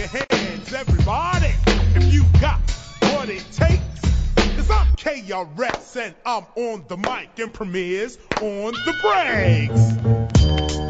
your hands, everybody, if you got what it takes. Cause I'm KRS and I'm on the mic and premieres on the breaks.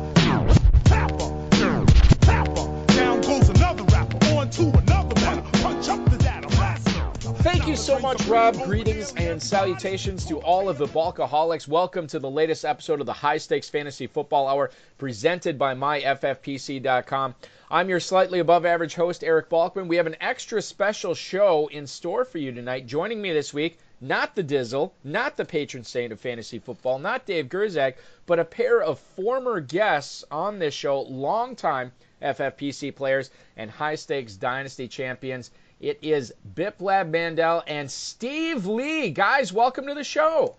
you so much, Rob. Greetings and salutations to all of the Balkaholics. Welcome to the latest episode of the High Stakes Fantasy Football Hour presented by MyFFPC.com. I'm your slightly above average host, Eric Balkman. We have an extra special show in store for you tonight. Joining me this week, not the Dizzle, not the patron saint of fantasy football, not Dave Gerczak, but a pair of former guests on this show, longtime FFPC players and high stakes dynasty champions. It is Biplab Mandal and Steve Lee. Guys, welcome to the show.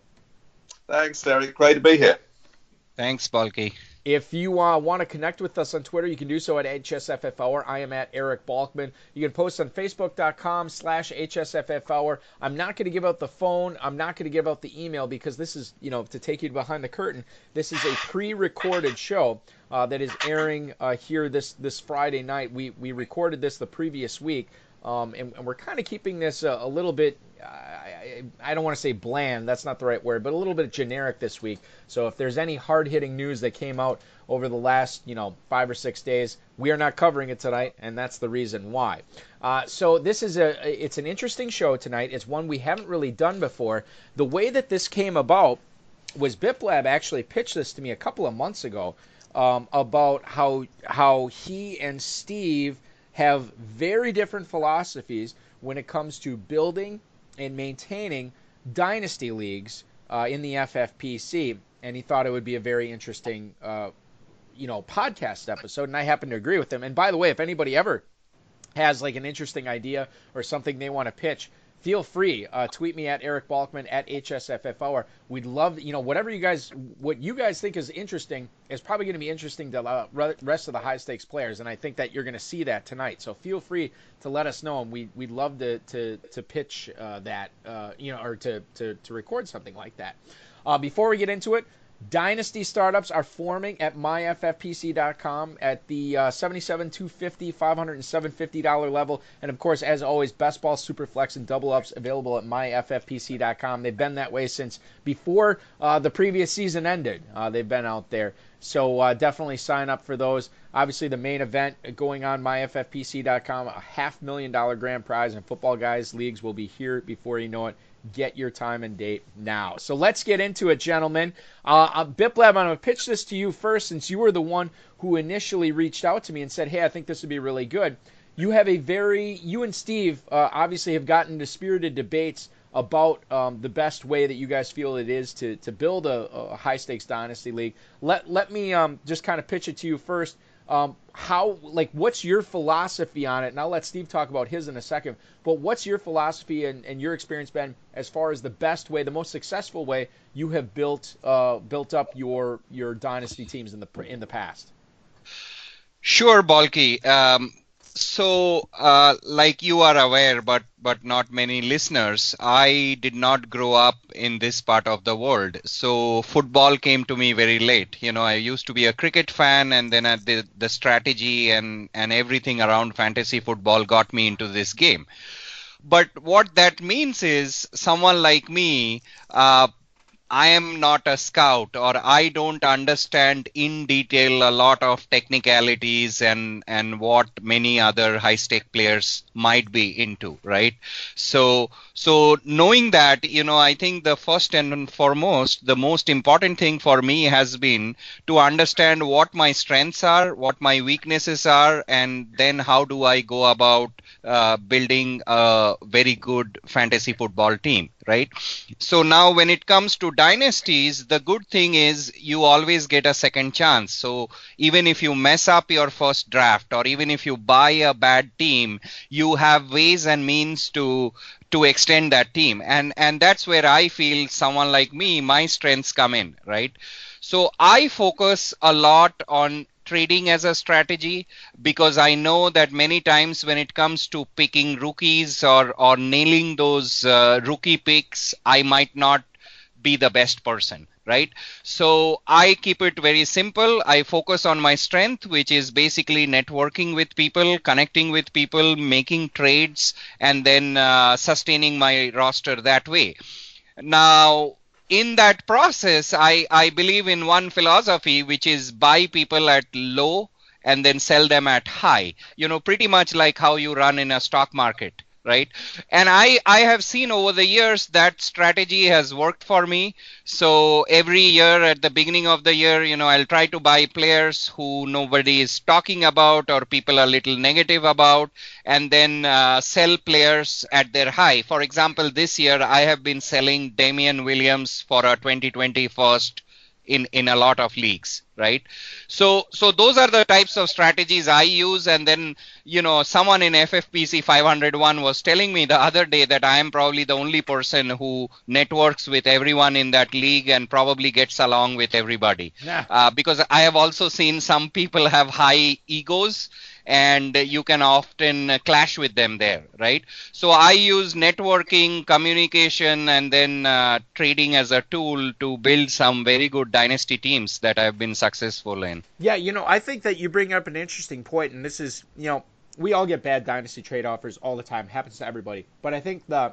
Thanks, Derek. Great to be here. Thanks, Bulky. If you uh, want to connect with us on Twitter, you can do so at HSFF Hour. I am at Eric Balkman. You can post on Facebook.com slash HSFF Hour. I'm not going to give out the phone. I'm not going to give out the email because this is, you know, to take you behind the curtain. This is a pre-recorded show uh, that is airing uh, here this this Friday night. We we recorded this the previous week. Um, and, and we're kind of keeping this a, a little bit, I, I, don't want to say bland, that's not the right word, but a little bit generic this week. So if there's any hard hitting news that came out over the last, you know, five or six days, we are not covering it tonight, and that's the reason why. Uh, so this is a, it's an interesting show tonight. It's one we haven't really done before. The way that this came about was Biplab actually pitched this to me a couple of months ago um, about how how he and Steve have very different philosophies when it comes to building and maintaining dynasty leagues uh, in the FFPC, and he thought it would be a very interesting, uh, you know, podcast episode. And I happen to agree with him. And by the way, if anybody ever has like an interesting idea or something they want to pitch, feel free. Uh, tweet me at Eric Balkman at HSFFR. We'd love, you know, whatever you guys, what you guys think is interesting is probably going to be interesting to the uh, rest of the high stakes players, and I think that you're going to see that tonight. So feel free to let us know, and we we'd love to to to pitch uh, that, uh, you know, or to to to record something like that. Uh, before we get into it, Dynasty startups are forming at myffpc.com at the uh, 77 250 500 and 750 dollar level. And of course as always best ball super flex, and double ups available at myffpc.com they've been that way since before uh, the previous season ended. Uh, they've been out there. So uh, definitely sign up for those. Obviously the main event going on myffpc.com a half million dollar grand prize and football guys leagues will be here before you know it get your time and date now. So let's get into it, gentlemen. Uh, uh, Biplab, I'm going to pitch this to you first since you were the one who initially reached out to me and said, hey, I think this would be really good. You have a very, you and Steve uh, obviously have gotten into spirited debates about um, the best way that you guys feel it is to, to build a, a high stakes dynasty league. Let, let me um, just kind of pitch it to you first. Um, how like what's your philosophy on it? And i'll let steve talk about his in a second. But what's your philosophy and, and your experience been as far as the best way the most successful way you have built uh, built up your your dynasty teams in the in the past? Sure, Balky. Um, so, uh, like you are aware, but but not many listeners, I did not grow up in this part of the world. So, football came to me very late. You know, I used to be a cricket fan, and then the the strategy and and everything around fantasy football got me into this game. But what that means is, someone like me. Uh, I am not a scout or I don't understand in detail a lot of technicalities and and what many other high stake players might be into, right? So so knowing that, you know, I think the first and foremost, the most important thing for me has been to understand what my strengths are, what my weaknesses are, and then how do I go about uh, building a very good fantasy football team, right? So now when it comes to dynasties, the good thing is you always get a second chance. So even if you mess up your first draft or even if you buy a bad team, you have ways and means to to extend that team. And and that's where I feel someone like me, my strengths come in, right? So I focus a lot on trading as a strategy because I know that many times when it comes to picking rookies or, or nailing those uh, rookie picks, I might not be the best person right? So i keep it very simple. I focus on my strength which is basically networking with people connecting with people making trades and then uh, sustaining my roster that way. Now in that process, I, I believe in one philosophy, which is buy people at low and then sell them at high. You know, pretty much like how you run in a stock market right? And i i have seen over the years that strategy has worked for me. So every year at the beginning of the year you know i'll try to buy players who nobody is talking about or people are a little negative about and then uh, sell players at their high. For example this year i have been selling damien williams for a 2020 first in in a lot of leagues right? So so those are the types of strategies i use. And then you know someone in ffpc 501 was telling me the other day that i am probably the only person who networks with everyone in that league and probably gets along with everybody. Yeah. uh, because i have also seen some people have high egos and you can often clash with them there right so i use networking communication and then uh, trading as a tool to build some very good dynasty teams that i've been successful in Yeah, you know, I think that you bring up an interesting point, and this is, you know, we all get bad dynasty trade offers all the time. Happens to everybody. But I think the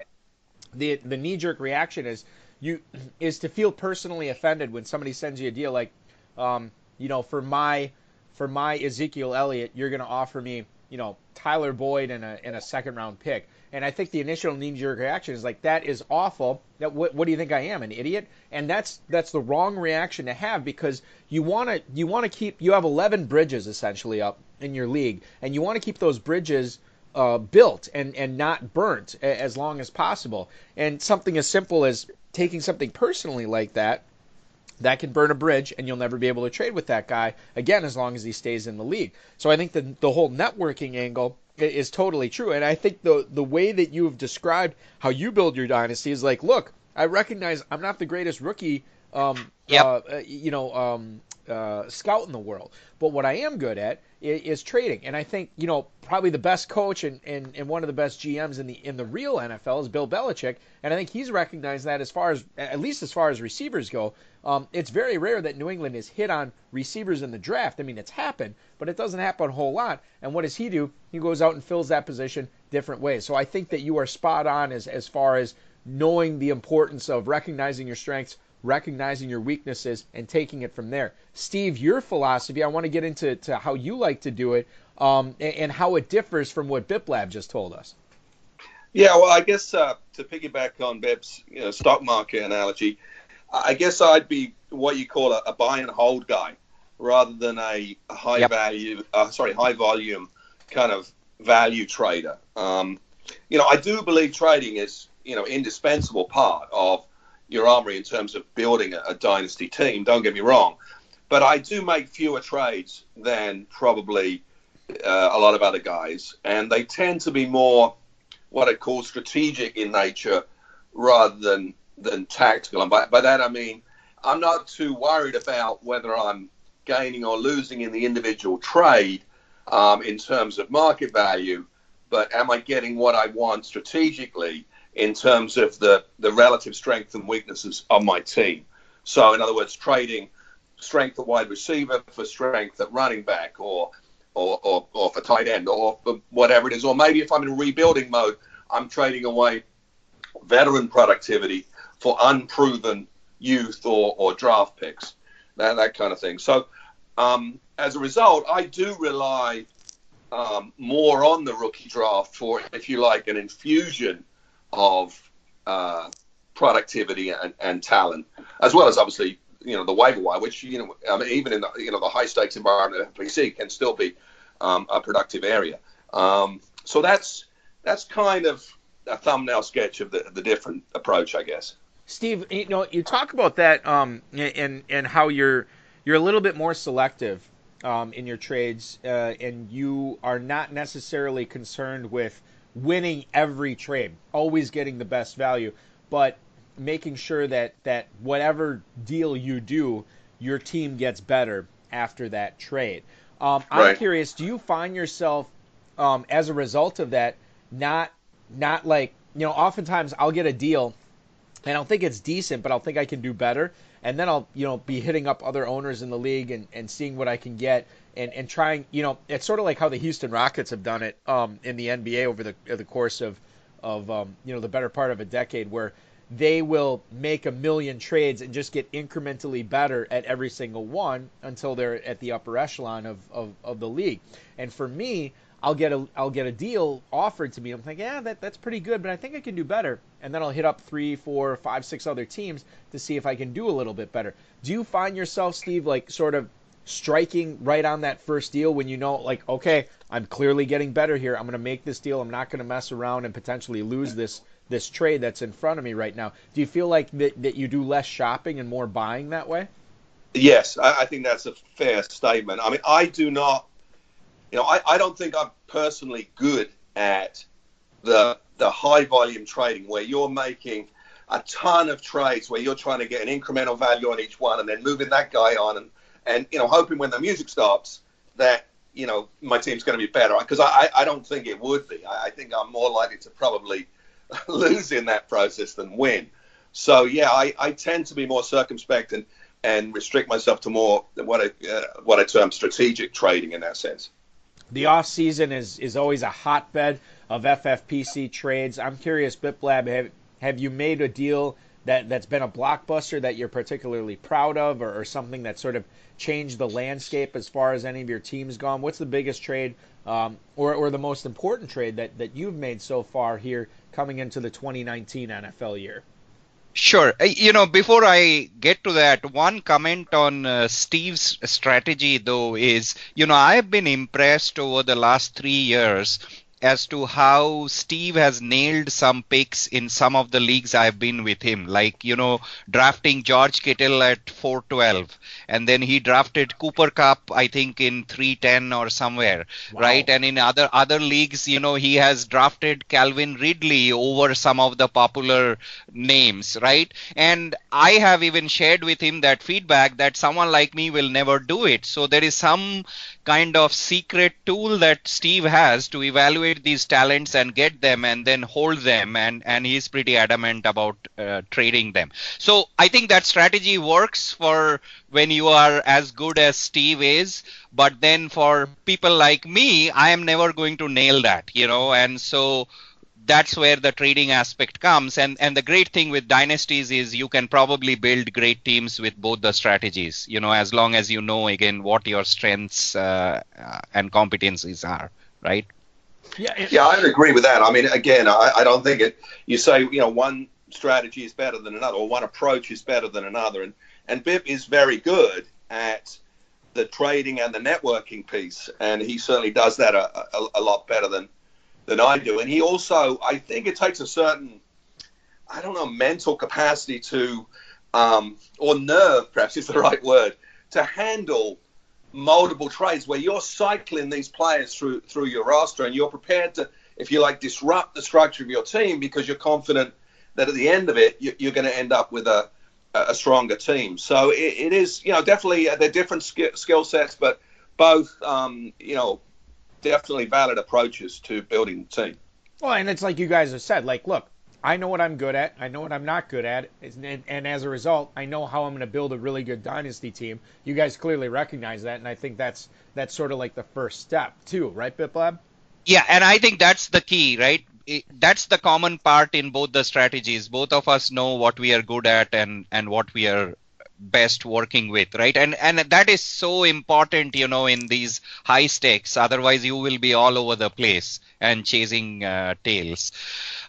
the the knee jerk reaction is you is to feel personally offended when somebody sends you a deal like, um, you know, for my for my Ezekiel Elliott, you're going to offer me, you know, Tyler Boyd and a and a second round pick. And I think the initial knee jerk reaction is like that is awful. That what, what do you think I am, an idiot? And that's that's the wrong reaction to have because you want to you want to keep you have 11 bridges essentially up in your league, and you want to keep those bridges uh, built and and not burnt as long as possible. And something as simple as taking something personally like that that can burn a bridge and you'll never be able to trade with that guy again as long as he stays in the league. So I think the the whole networking angle is totally true and I think the the way that you have described how you build your dynasty is like look, I recognize I'm not the greatest rookie um Yep. uh, uh, you know um uh, scout in the world. But what I am good at is, is trading, and I think you know probably the best coach and, and, and one of the best GMs in the in the real NFL is Bill Belichick, and I think he's recognized that as far as at least as far as receivers go. Um, it's very rare that New England has hit on receivers in the draft. I mean, it's happened, but it doesn't happen a whole lot. And what does he do? He goes out and fills that position different ways. So I think that you are spot on as as far as knowing the importance of recognizing your strengths, recognizing your weaknesses, and taking it from there. Steve, your philosophy, I want to get into to how you like to do it um, and, and how it differs from what Biplab just told us. Yeah, well, I guess uh, to piggyback on Beb's you know, stock market analogy, I guess I'd be what you call a, a buy and hold guy rather than a, a high Yep. value, uh, sorry, high volume kind of value trader. Um, you know, I do believe trading is you know indispensable part of your armory in terms of building a, a dynasty team. Don't get me wrong, but I do make fewer trades than probably uh, a lot of other guys, and they tend to be more what I call strategic in nature rather than than tactical. And by, by that I mean I'm not too worried about whether I'm gaining or losing in the individual trade um, in terms of market value, but am I getting what I want strategically in terms of the, the relative strength and weaknesses of my team? So, in other words, trading strength at wide receiver for strength at running back or or, or, or for tight end or whatever it is. Or maybe if I'm in rebuilding mode, I'm trading away veteran productivity for unproven youth or, or draft picks, that, that kind of thing. So um, as a result, I do rely um, more on the rookie draft for, if you like, an infusion of uh, productivity and, and talent, as well as obviously you know the waiver wire, which you know I mean, even in the you know the high stakes environment of FPC can still be um, a productive area. Um, so that's that's kind of a thumbnail sketch of the the different approach, I guess. Steve, you know, you talk about that um, and and how you're you're a little bit more selective um, in your trades, uh, and you are not necessarily concerned with winning every trade, always getting the best value, but making sure that that whatever deal you do, your team gets better after that trade. Um, I'm Right. curious, do you find yourself um, as a result of that not not like you know, oftentimes I'll get a deal and I'll think it's decent, but I'll think I can do better. And then I'll, you know, be hitting up other owners in the league and, and seeing what I can get and, and trying, you know, it's sort of like how the Houston Rockets have done it um, in the NBA over the the course of of um, you know the better part of a decade, where they will make a million trades and just get incrementally better at every single one until they're at the upper echelon of, of, of the league. And for me, I'll get a I'll get a deal offered to me. I'm thinking, yeah, that, that's pretty good, but I think I can do better. And then I'll hit up three, four, five, six other teams to see if I can do a little bit better. Do you find yourself, Steve, like sort of striking right on that first deal when you know, like, okay, I'm clearly getting better here. I'm going to make this deal. I'm not going to mess around and potentially lose this this trade that's in front of me right now. Do you feel like that, that you do less shopping and more buying that way? Yes, I, I think that's a fair statement. I mean, I do not, you know, I, I don't think I'm personally good at the the high volume trading where you're making a ton of trades where you're trying to get an incremental value on each one and then moving that guy on and and you know hoping when the music stops that you know my team's going to be better because I, I don't think it would be. I, I think I'm more likely to probably lose in that process than win. So yeah, I, I tend to be more circumspect and and restrict myself to more what I uh, what I term strategic trading in that sense. The off season is is always a hotbed of FFPC trades. I'm curious, Biplab, have have you made a deal that that's been a blockbuster that you're particularly proud of, or, or something that sort of changed the landscape as far as any of your teams gone? What's the biggest trade, um, or or the most important trade that that you've made so far here coming into the 2019 NFL year? Sure. Uh, You know, before I get to that, one comment on uh, Steve's strategy, though, is you know, I've been impressed over the last three years as to how Steve has nailed some picks in some of the leagues I've been with him, like, you know, drafting George Kittle at 412. And then he drafted Cooper Kupp, I think, in 310 or somewhere, Wow. right? And in other other leagues, you know, he has drafted Calvin Ridley over some of the popular names, right? And I have even shared with him that feedback that someone like me will never do it. So there is some kind of secret tool that Steve has to evaluate these talents and get them and then hold them and and he's pretty adamant about uh, trading them. So I think that strategy works for when you are as good as Steve is, but then for people like me, I am never going to nail that, you know, and so that's where the trading aspect comes and and the great thing with dynasties is you can probably build great teams with both the strategies you know as long as you know again what your strengths uh, uh, and competencies are right Yeah, Yeah, I would agree with that. I mean, again, I, I don't think it. You say you know one strategy is better than another, or one approach is better than another, and and Bip is very good at the trading and the networking piece, and he certainly does that a, a, a lot better than than I do. And he also, I think, it takes a certain, I don't know, mental capacity to, um, or nerve, perhaps is the right word, to handle multiple trades where you're cycling these players through through your roster and you're prepared to, if you like, disrupt the structure of your team because you're confident that at the end of it you, you're going to end up with a a stronger team. So it, it is, you know, definitely uh, they're different sk- skill sets, but both, um, you know, definitely valid approaches to building the team. Well, and it's like you guys have said, like, look, I know what I'm good at. I know what I'm not good at. And, and as a result, I know how I'm going to build a really good dynasty team. You guys clearly recognize that, and I think that's that's sort of like the first step too, right, Biplab? yeah and i think that's the key right it, that's the common part in both the strategies. Both of us know what we are good at and and what we are best working with right? And and that is so important you know in these high stakes. Otherwise you will be all over the place and chasing uh, tails.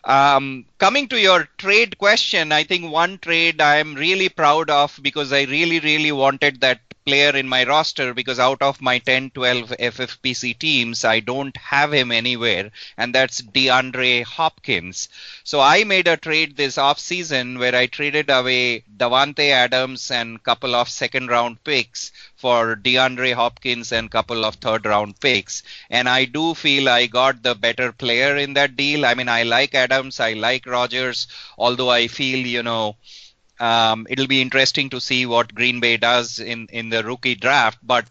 Um, coming to your trade question i think one trade i'm really proud of because i really really wanted that player in my roster because out of my 10 12 FFPC teams I don't have him anywhere and that's DeAndre Hopkins. So I made a trade this off season where I traded away Davante Adams and couple of second round picks for DeAndre Hopkins and couple of third round picks and I do feel I got the better player in that deal. I mean I like Adams, I like Rodgers, although I feel you know um, it'll be interesting to see what Green Bay does in, in the rookie draft. But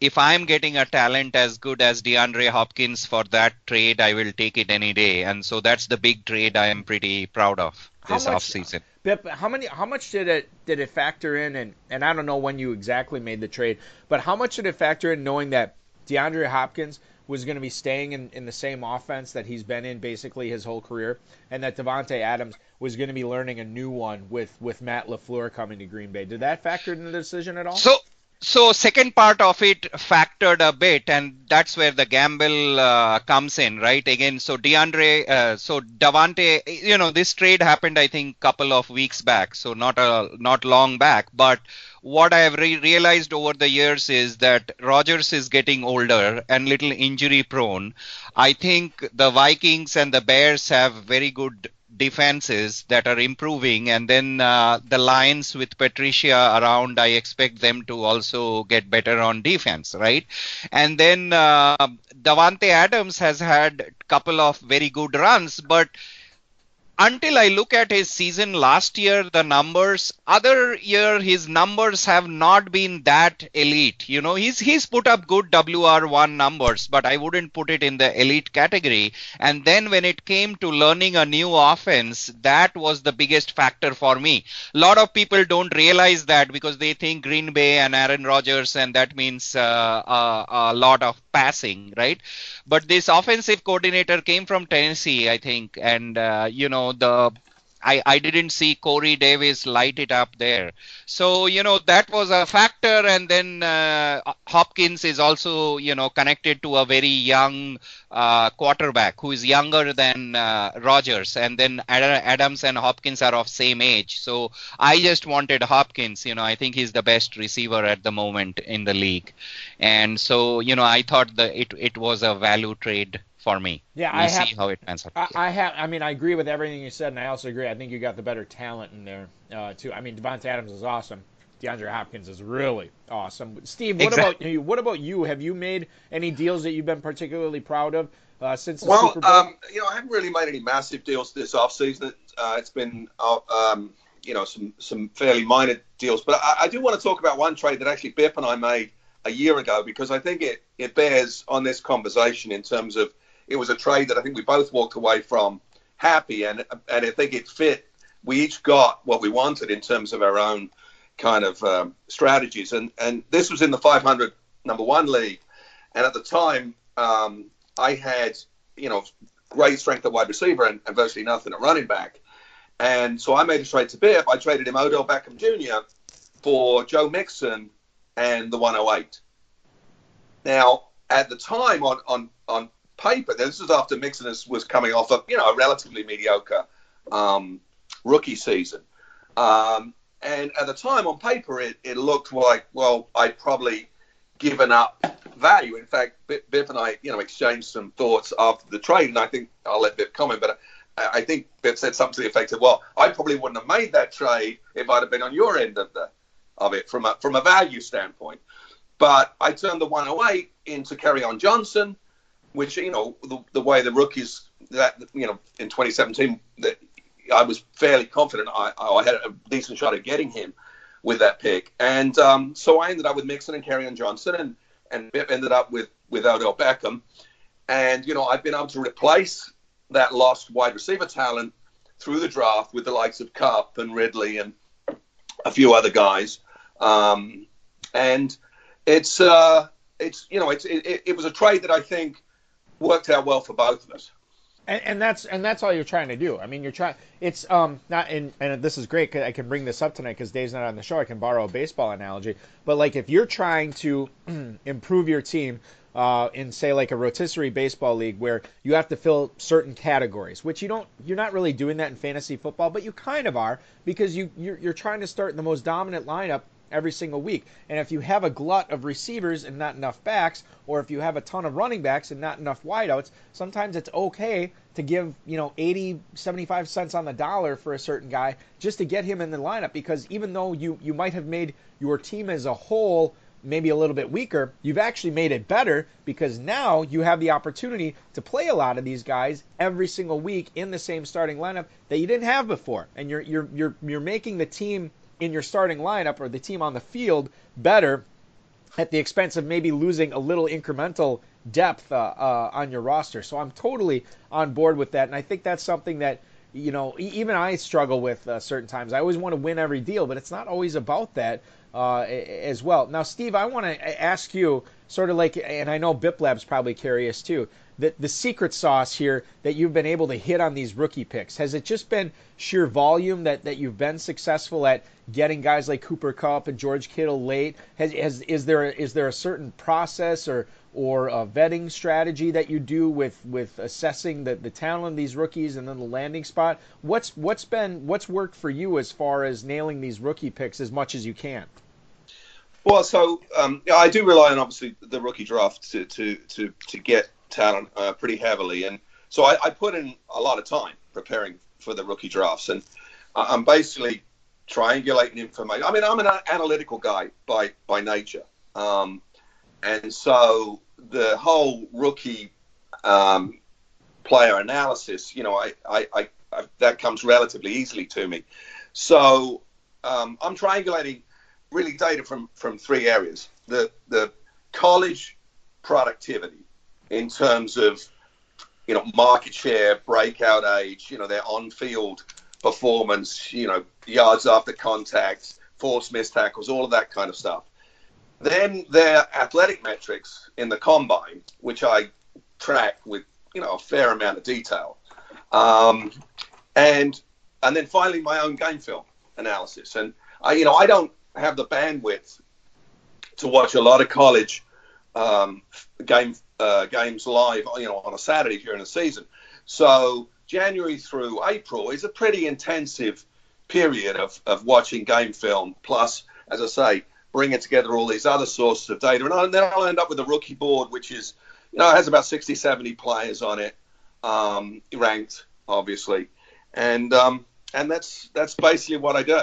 if I'm getting a talent as good as DeAndre Hopkins for that trade, I will take it any day. And so that's the big trade I am pretty proud of this how much, offseason. Bip, how many? How much did it did it factor in? And and I don't know when you exactly made the trade, but how much did it factor in knowing that DeAndre Hopkins was going to be staying in, in the same offense that he's been in basically his whole career, and that Davante Adams was going to be learning a new one with with Matt LaFleur coming to Green Bay. Did that factor in the decision at all? So so second part of it factored a bit and that's where the gamble uh, comes in right again so deandre uh, so davante you know this trade happened i think couple of weeks back so not a not long back but what i have re- realized over the years is that Rodgers is getting older and little injury prone i think the vikings and the bears have very good defenses that are improving, and then uh, the Lions with Patricia around, I expect them to also get better on defense, right? And then uh, Davante Adams has had a couple of very good runs, but until I look at his season last year, the numbers, other year his numbers have not been that elite. You know, he's he's put up good WR1 numbers, but I wouldn't put it in the elite category. And then when it came to learning a new offense, that was the biggest factor for me. A lot of people don't realize that because they think Green Bay and Aaron Rodgers, and that means uh, uh, a lot of passing, right? But this offensive coordinator came from Tennessee, I think, and uh, you know the I, I didn't see Corey Davis light it up there. So, you know, that was a factor. And then uh, Hopkins is also, you know, connected to a very young uh, quarterback who is younger than uh, Rodgers. And then Adams and Hopkins are of same age. So I just wanted Hopkins. You know, I think he's the best receiver at the moment in the league. And so, you know, I thought that it, it was a value trade for me. Yeah, we'll I see have, how it pans out. I, I, have. I mean, I agree with everything you said, and I also agree. I think you got the better talent in there uh, too. I mean, Davante Adams is awesome. DeAndre Hopkins is really awesome. Steve, what exactly. about you? What about you? Have you made any deals that you've been particularly proud of uh, since the well, Super Bowl? Um, you know, I haven't really made any massive deals this offseason. Uh, it's been, uh, um, you know, some some fairly minor deals. But I, I do want to talk about one trade that actually Bip and I made a year ago because I think it, it bears on this conversation in terms of it was a trade that I think we both walked away from happy, and and I think it fit. We each got what we wanted in terms of our own kind of um, strategies, and and this was in the 500 number one league, and at the time um, I had you know great strength at wide receiver and, and virtually nothing at running back, and so I made a trade to Biff. I traded him Odell Beckham Jr. for Joe Mixon and the 108. Now at the time on on on paper. This was after Mixon was coming off of you know a relatively mediocre um, rookie season, um, and at the time on paper it, it looked like well I'd probably given up value. In fact, Biff and I you know exchanged some thoughts after the trade, and I think I'll let Biff comment, but. I think Biff said something to the effect of, "Well, I probably wouldn't have made that trade if I'd have been on your end of the of it from a from a value standpoint." But I turned the 108 into Kerryon Johnson, which you know the, the way the rookies that you know in 2017 that I was fairly confident I, I had a decent shot at getting him with that pick, and um, so I ended up with Mixon and Kerryon Johnson, and and ended up with with Odell Beckham, and you know I've been able to replace that lost wide receiver talent through the draft with the likes of Kupp and Ridley and a few other guys, um, and it's uh, it's you know it's it, it was a trade that I think worked out well for both of us. And, and, that's and that's all you're trying to do. I mean, you're trying. It's um not and and this is great. Cause I can bring this up tonight because Dave's not on the show. I can borrow a baseball analogy. But like if you're trying to improve your team uh, in say like a rotisserie baseball league where you have to fill certain categories, which you don't. You're not really doing that in fantasy football, but you kind of are because you you're, you're trying to start in the most dominant lineup every single week. And if you have a glut of receivers and not enough backs, or if you have a ton of running backs and not enough wideouts, sometimes it's okay to give, you know, 80, 75 cents on the dollar for a certain guy just to get him in the lineup because even though you, you might have made your team as a whole maybe a little bit weaker, you've actually made it better because now you have the opportunity to play a lot of these guys every single week in the same starting lineup that you didn't have before. And you're you're you're you're making the team in your starting lineup or the team on the field better at the expense of maybe losing a little incremental depth uh, uh, on your roster. So I'm totally on board with that, and I think that's something that you know even I struggle with uh, certain times. I always want to win every deal, but it's not always about that uh, as well. Now, Steve, I want to ask you sort of like, and I know Biplab's probably curious too the, the secret sauce here that you've been able to hit on these rookie picks? Has it just been sheer volume that, that you've been successful at getting guys like Cooper Kupp and George Kittle late? Has, has is there is there a certain process or or a vetting strategy that you do with with assessing the, the talent of these rookies and then the landing spot? What's what's been what's worked for you as far as nailing these rookie picks as much as you can? Well, so um, I do rely on obviously the rookie draft to to to, to get talent uh, pretty heavily, and so I, I, put in a lot of time preparing for the rookie drafts, and I'm basically triangulating information. I mean, I'm an analytical guy by by nature, um, and so the whole rookie um, player analysis, you know, I, I, I, I, that comes relatively easily to me. So um, I'm triangulating really data from from three areas: the the college productivity, in terms of you know market share, breakout age, you know their on-field performance, you know yards after contact, forced missed tackles, all of that kind of stuff. Then their athletic metrics in the combine, which I track with you know a fair amount of detail, um, and and then finally my own game film analysis. And I you know I don't have the bandwidth to watch a lot of college um, game uh, games live, you know, on a Saturday during the season. So January through April is a pretty intensive period of, of watching game film. Plus, as I say, bringing together all these other sources of data, and then I'll end up with a rookie board, which is, you know, has about 60, 70 players on it, um, ranked, obviously, and um, and that's that's basically what I do.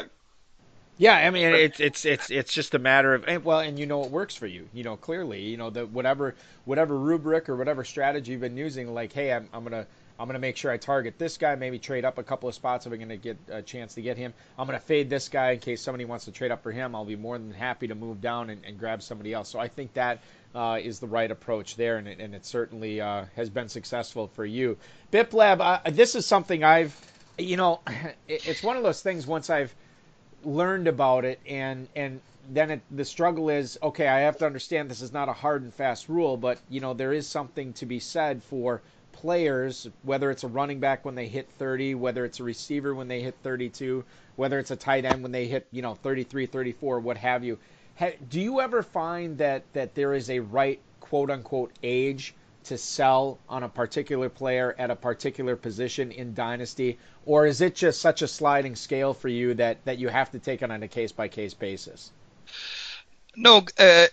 Yeah, I mean it's it's it's it's just a matter of well, and you know it works for you. You know clearly, you know the whatever whatever rubric or whatever strategy you've been using. Like, hey, I'm, I'm gonna I'm gonna make sure I target this guy. Maybe trade up a couple of spots if I'm gonna get a chance to get him. I'm gonna fade this guy in case somebody wants to trade up for him. I'll be more than happy to move down and, and grab somebody else. So I think that uh, is the right approach there, and it, and it certainly uh, has been successful for you. Biplab, uh, this is something I've, you know, it, it's one of those things. Once I've learned about it and and then it, the struggle is okay i have to understand this is not a hard and fast rule but you know there is something to be said for players whether it's a running back when they hit 30 whether it's a receiver when they hit 32 whether it's a tight end when they hit you know 33 34 what have you. Do you ever find that that there is a right quote unquote age to sell on a particular player at a particular position in Dynasty? Or is it just such a sliding scale for you that, that you have to take it on a case by case basis? No, uh,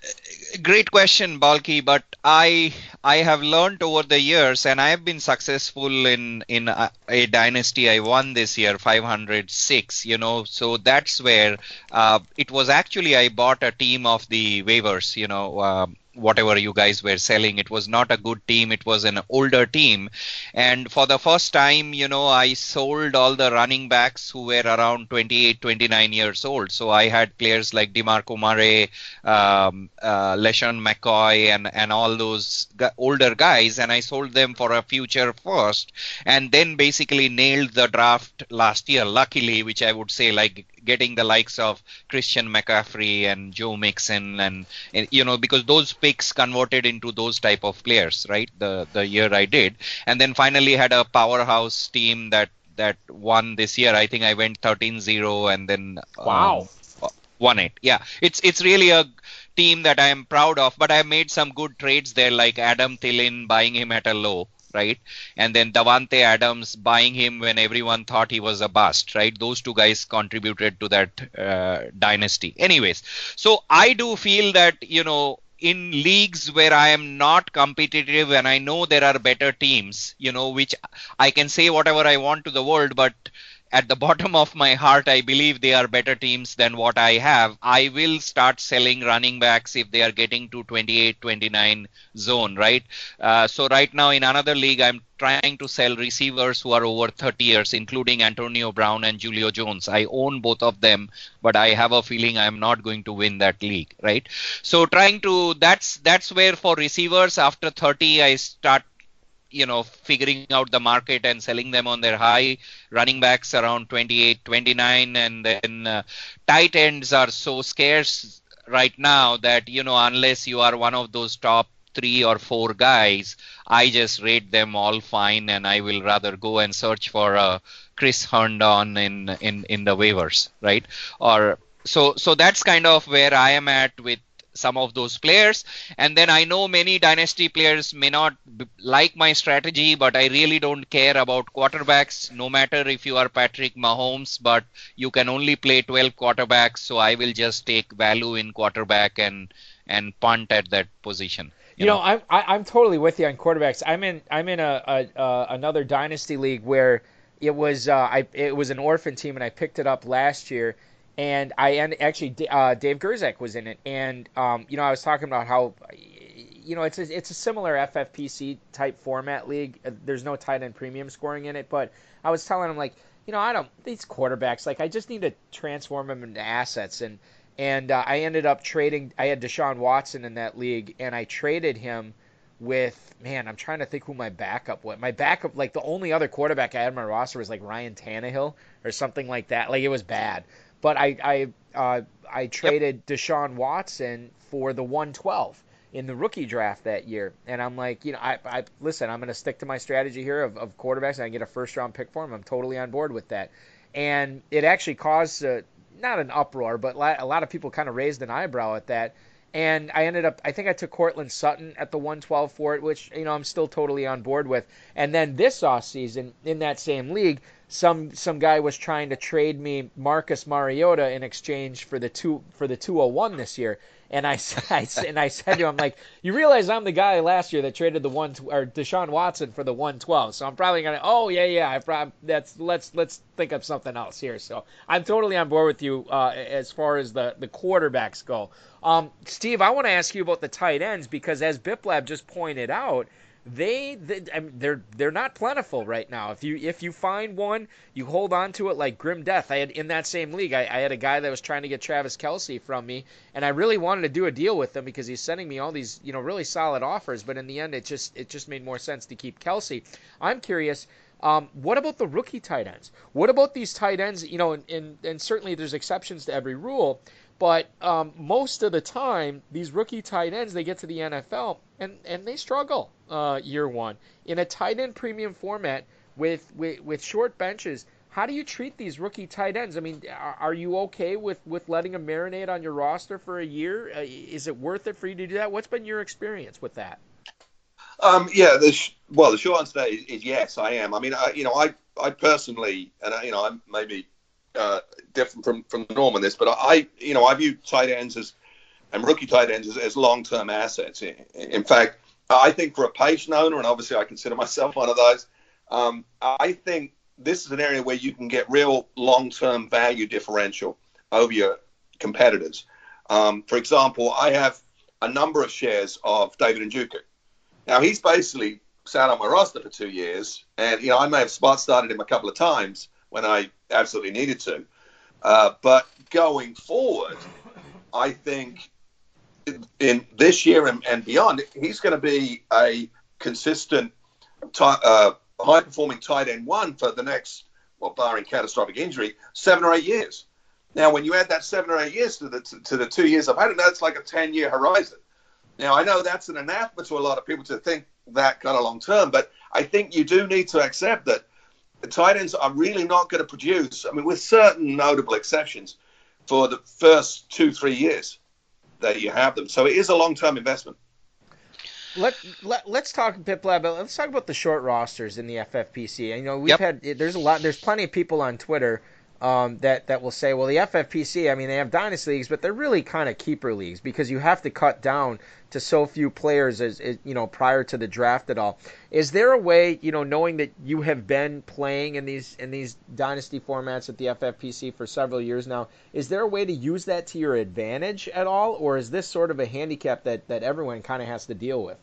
great question, Balky. But I I have learned over the years, and I have been successful in in a, a dynasty. I won this year, 506. You know, so that's where uh, it was actually I bought a team of the waivers. You know, uh, whatever you guys were selling it was not a good team it was an older team. And for the first time you know i sold all the running backs who were around 28 29 years old. So i had players like demarco murray um, uh, LeSean mccoy and and all those older guys and i sold them for a future first and then basically nailed the draft last year luckily which i would say like getting the likes of Christian McCaffrey and Joe Mixon and, and you know because those picks converted into those type of players, right? The the year I did, and then finally had a powerhouse team that that won this year. I think I went 13-0 and then wow. Um, won it. Yeah, it's it's really a team that I am proud of. But I made some good trades there, like Adam Thielen buying him at a low, right? And then Davante Adams buying him when everyone thought he was a bust, right? Those two guys contributed to that uh, dynasty. Anyways, so I do feel that you know in leagues where I am not competitive and I know there are better teams, you know, which I can say whatever I want to the world, but at the bottom of my heart, I believe they are better teams than what I have. I will start selling running backs if they are getting to 28, 29 zone, right? Uh, so right now in another league, I'm trying to sell receivers who are over 30 years, including Antonio Brown and Julio Jones. I own both of them, but I have a feeling I'm not going to win that league, right? So trying to that's that's where for receivers after 30, I start you know figuring out the market and selling them on their high. Running backs around 28 29 and then uh, tight ends are so scarce right now that you know unless you are one of those top three or four guys i just rate them all fine and i will rather go and search for a chris herndon in in in the waivers right? Or so so that's kind of where i am at with some of those players. And then I know many dynasty players may not b- like my strategy, but I really don't care about quarterbacks, no matter if you are Patrick Mahomes, but you can only play 12 quarterbacks. So I will just take value in quarterback and and punt at that position. You, you know, know, I'm I, am i am totally with you on quarterbacks. I'm in I'm in a, a uh, another dynasty league where it was uh, I it was an orphan team and I picked it up last year and I and actually uh, Dave Gerczak was in it, and um, you know I was talking about how you know it's a, it's a similar FFPC type format league. Uh, there's no tight end premium scoring in it, but I was telling him like you know I don't these quarterbacks like I just need to transform them into assets, and and uh, I ended up trading. I had Deshaun Watson in that league, and I traded him with man, I'm trying to think who my backup was. My backup, like the only other quarterback I had on my roster was like Ryan Tannehill or something like that. Like it was bad. But I I uh, I traded yep. Deshaun Watson for the 112 in the rookie draft that year, and I'm like, you know, I, I listen, I'm going to stick to my strategy here of, of quarterbacks, and I get a first round pick for him. I'm totally on board with that, and it actually caused uh, not an uproar, but a lot of people kind of raised an eyebrow at that. And I ended up, I think I took Courtland Sutton at the 112 for it, which, you know, I'm still totally on board with. And then this offseason, in that same league, some some guy was trying to trade me Marcus Mariota in exchange for the two for the 201 this year, and I, I and I said to him I'm like, you realize I'm the guy last year that traded the one or Deshaun Watson for the 112, so I'm probably gonna oh yeah yeah I probably that's let's let's think of something else here. So I'm totally on board with you uh, as far as the the quarterbacks go. Um, Steve, I want to ask you about the tight ends because as Biplab just pointed out they, they I mean, they're they're not plentiful right now. If you if you find one, you hold on to it like grim death. I had in that same league, I, I had a guy that was trying to get Travis Kelce from me, and I really wanted to do a deal with him because he's sending me all these you know really solid offers. But in the end, it just it just made more sense to keep Kelce. I'm curious. Um, what about the rookie tight ends? What about these tight ends? You know, and, and, and certainly there's exceptions to every rule, but um, most of the time, these rookie tight ends they get to the NFL and and they struggle uh, year one in a tight end premium format with, with with short benches. How do you treat these rookie tight ends? I mean, are, are you okay with, with letting them marinate on your roster for a year? Uh, is it worth it for you to do that? What's been your experience with that? Um, yeah, the sh- well, the short answer is, is, yes, I am. I mean, I, you know, I, I personally, and I, you know, I'm maybe uh, different from from the norm on this, but I, you know, I view tight ends as and rookie tight ends as, as long term assets. In fact, I think for a patient owner, and obviously I consider myself one of those, um, I think this is an area where you can get real long term value differential over your competitors. Um, for example, I have a number of shares of David Njoku. Now he's basically sat on my roster for two years, and you know I may have spot started him a couple of times when I absolutely needed to. Uh, but going forward, I think in this year and, and beyond, he's going to be a consistent, uh, high performing tight end one for the next, well, barring catastrophic injury, seven or eight years. Now, when you add that seven or eight years to the to the two years I've had it, that's like a ten year horizon. Now, I know that's an anathema to a lot of people to think that kind of long term, but I think you do need to accept that the tight ends are really not going to produce. I mean, with certain notable exceptions, for the first two three years that you have them. So it is a long term investment. Let, let let's talk Biplab, but let's talk about the short rosters in the FFPC. You know, we've Yep. had there's a lot there's plenty of people on Twitter um, that that will say, well, the FFPC, I mean, they have dynasty leagues, but they're really kind of keeper leagues because you have to cut down to so few players as, as you know prior to the draft at all. Is there a way, you know, knowing that you have been playing in these in these dynasty formats at the FFPC for several years now, is there a way to use that to your advantage at all, or is this sort of a handicap that that everyone kind of has to deal with?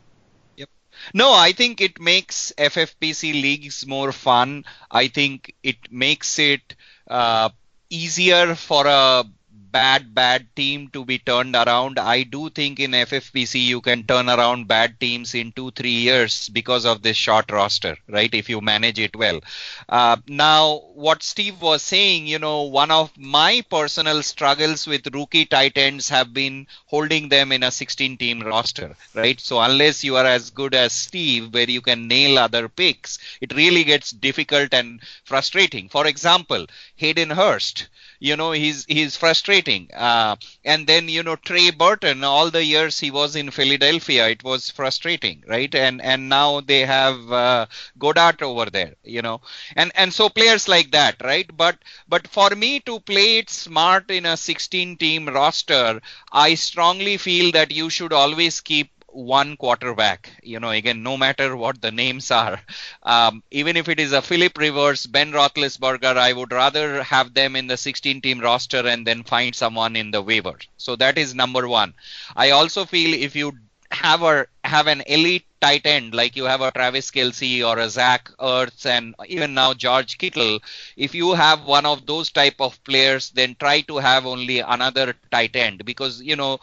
No, I think it makes FFPC leagues more fun. I think it makes it uh, easier for a bad, bad team to be turned around. I do think in FFPC you can turn around bad teams in two, three years because of this short roster, right? If you manage it well. Uh, now, what Steve was saying, you know, one of my personal struggles with rookie tight ends have been holding them in a 16 team roster, right? So, unless you are as good as Steve, where you can nail other picks, it really gets difficult and frustrating. For example, Hayden Hurst you know he's he's frustrating. Uh, and then you know Trey Burton all the years he was in Philadelphia it was frustrating right? And and now they have uh, Goedert over there you know. And and so players like that right? But but for me to play it smart in a 16 team roster I strongly feel that you should always keep one quarterback. You know, again, no matter what the names are, um, even if it is a Philip Rivers, Ben Roethlisberger, I would rather have them in the 16-team roster and then find someone in the waiver. So that is number one. I also feel if you have a have an elite tight end like you have a Travis Kelce or a Zach Ertz and even now George Kittle, if you have one of those type of players, then try to have only another tight end because you know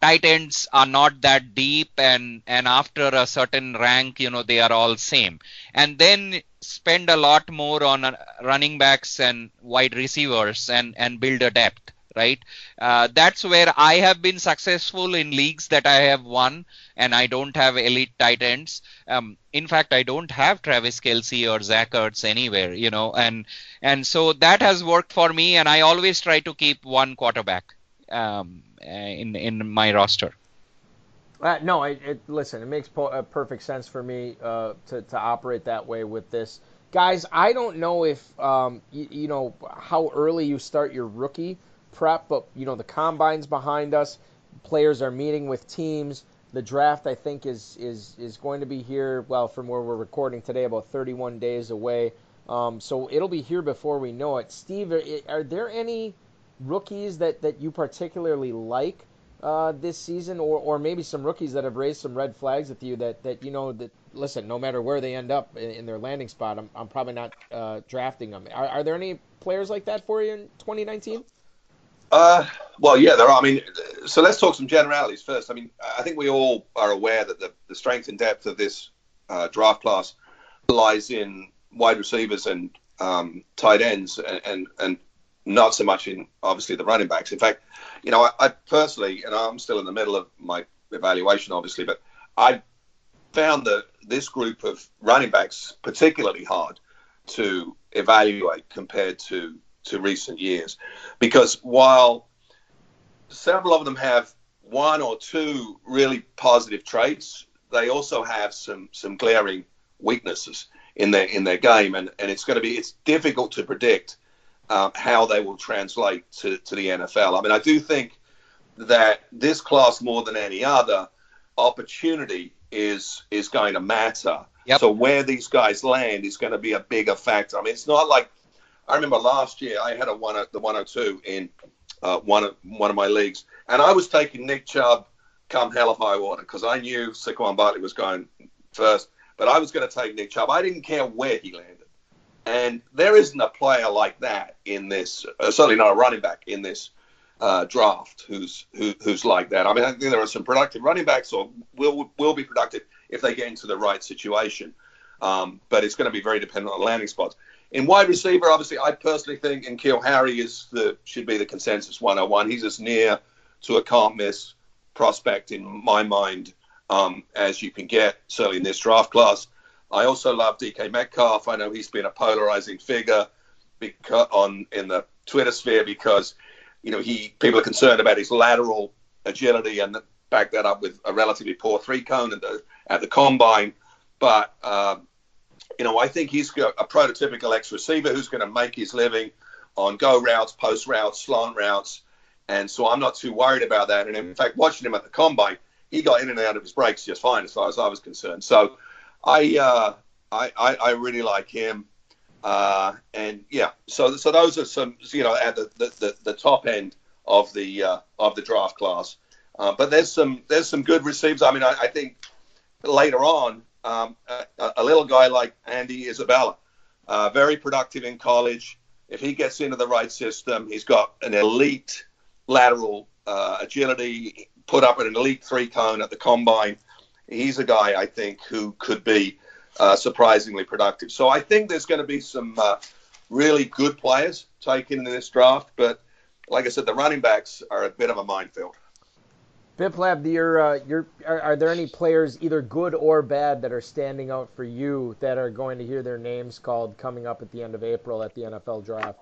tight ends are not that deep and and after a certain rank you know they are all same. And then spend a lot more on uh, running backs and wide receivers and and build a depth right? Uh, that's where i have been successful in leagues that i have won and i don't have elite tight ends. Um, in fact i don't have travis kelce or zach ertz anywhere you know and and so that has worked for me and i always try to keep one quarterback. Um, in in my roster. Uh, no, I, it, listen, it makes po- uh, perfect sense for me uh, to, to operate that way with this. Guys, I don't know if, um, you, you know, how early you start your rookie prep, but, you know, the combine's behind us. Players are meeting with teams. The draft, I think, is, is, is going to be here, well, from where we're recording today, about 31 days away. Um, so it'll be here before we know it. Steve, are, are there any rookies that, that you particularly like uh, this season, or, or maybe some rookies that have raised some red flags with you that, that you know that listen, no matter where they end up in, in their landing spot, I'm, I'm probably not uh, drafting them. Are, are there any players like that for you in 2019? Uh, well, yeah, there are. I mean, so let's talk some generalities first. I mean, I think we all are aware that the, the strength and depth of this uh, draft class lies in wide receivers and um, tight ends, and, and and not so much in obviously the running backs. In fact, you know, I, I personally, and I'm still in the middle of my evaluation, obviously, but I found that this group of running backs particularly hard to evaluate compared to to recent years, because while several of them have one or two really positive traits, they also have some some glaring weaknesses in their in their game, and, and it's going to be it's difficult to predict um, how they will translate to, to the NFL. I mean, I do think that this class more than any other opportunity is is going to matter. Yep. So where these guys land is going to be a bigger factor. I mean, it's not like I remember last year I had a one the 102 in uh, one of one of my leagues, and I was taking Nick Chubb come hell or high water because I knew Saquon Barkley was going first, but I was going to take Nick Chubb. I didn't care where he landed. And there isn't a player like that in this, uh, certainly not a running back in this uh, draft who's who, who's like that. I mean, I think there are some productive running backs, or will will be productive if they get into the right situation. Um, but it's going to be very dependent on landing spots. In wide receiver, obviously, I personally think N'Keal Harry is the should be the consensus 101. He's as near to a can't miss prospect in my mind um, as you can get, certainly in this draft class. I also love DK Metcalf. I know he's been a polarizing figure because on in the Twitter sphere because you know he people are concerned about his lateral agility and back that up with a relatively poor three cone at the at the combine. But um, you know I think he's a prototypical X receiver who's going to make his living on go routes, post routes, slant routes, and so I'm not too worried about that. And in fact, watching him at the combine, he got in and out of his breaks just fine as far as I was concerned. So I uh, I, I, I really like him. Uh, and yeah, so so those are some you know at the the, the, top end of the uh, of the draft class. Uh, but there's some there's some good receivers. I mean, I, I think later on, um, a, a, little guy like Andy Isabella, uh, very productive in college. If he gets into the right system, he's got an elite lateral uh, agility, put up at an elite three cone at the combine. He's a guy I think who could be uh, surprisingly productive. So I think there's going to be some uh, really good players taken in this draft, but like I said, the running backs are a bit of a minefield. Biplab, your, uh, are, are, there any players, either good or bad, that are standing out for you that are going to hear their names called coming up at the end of April at the NFL draft?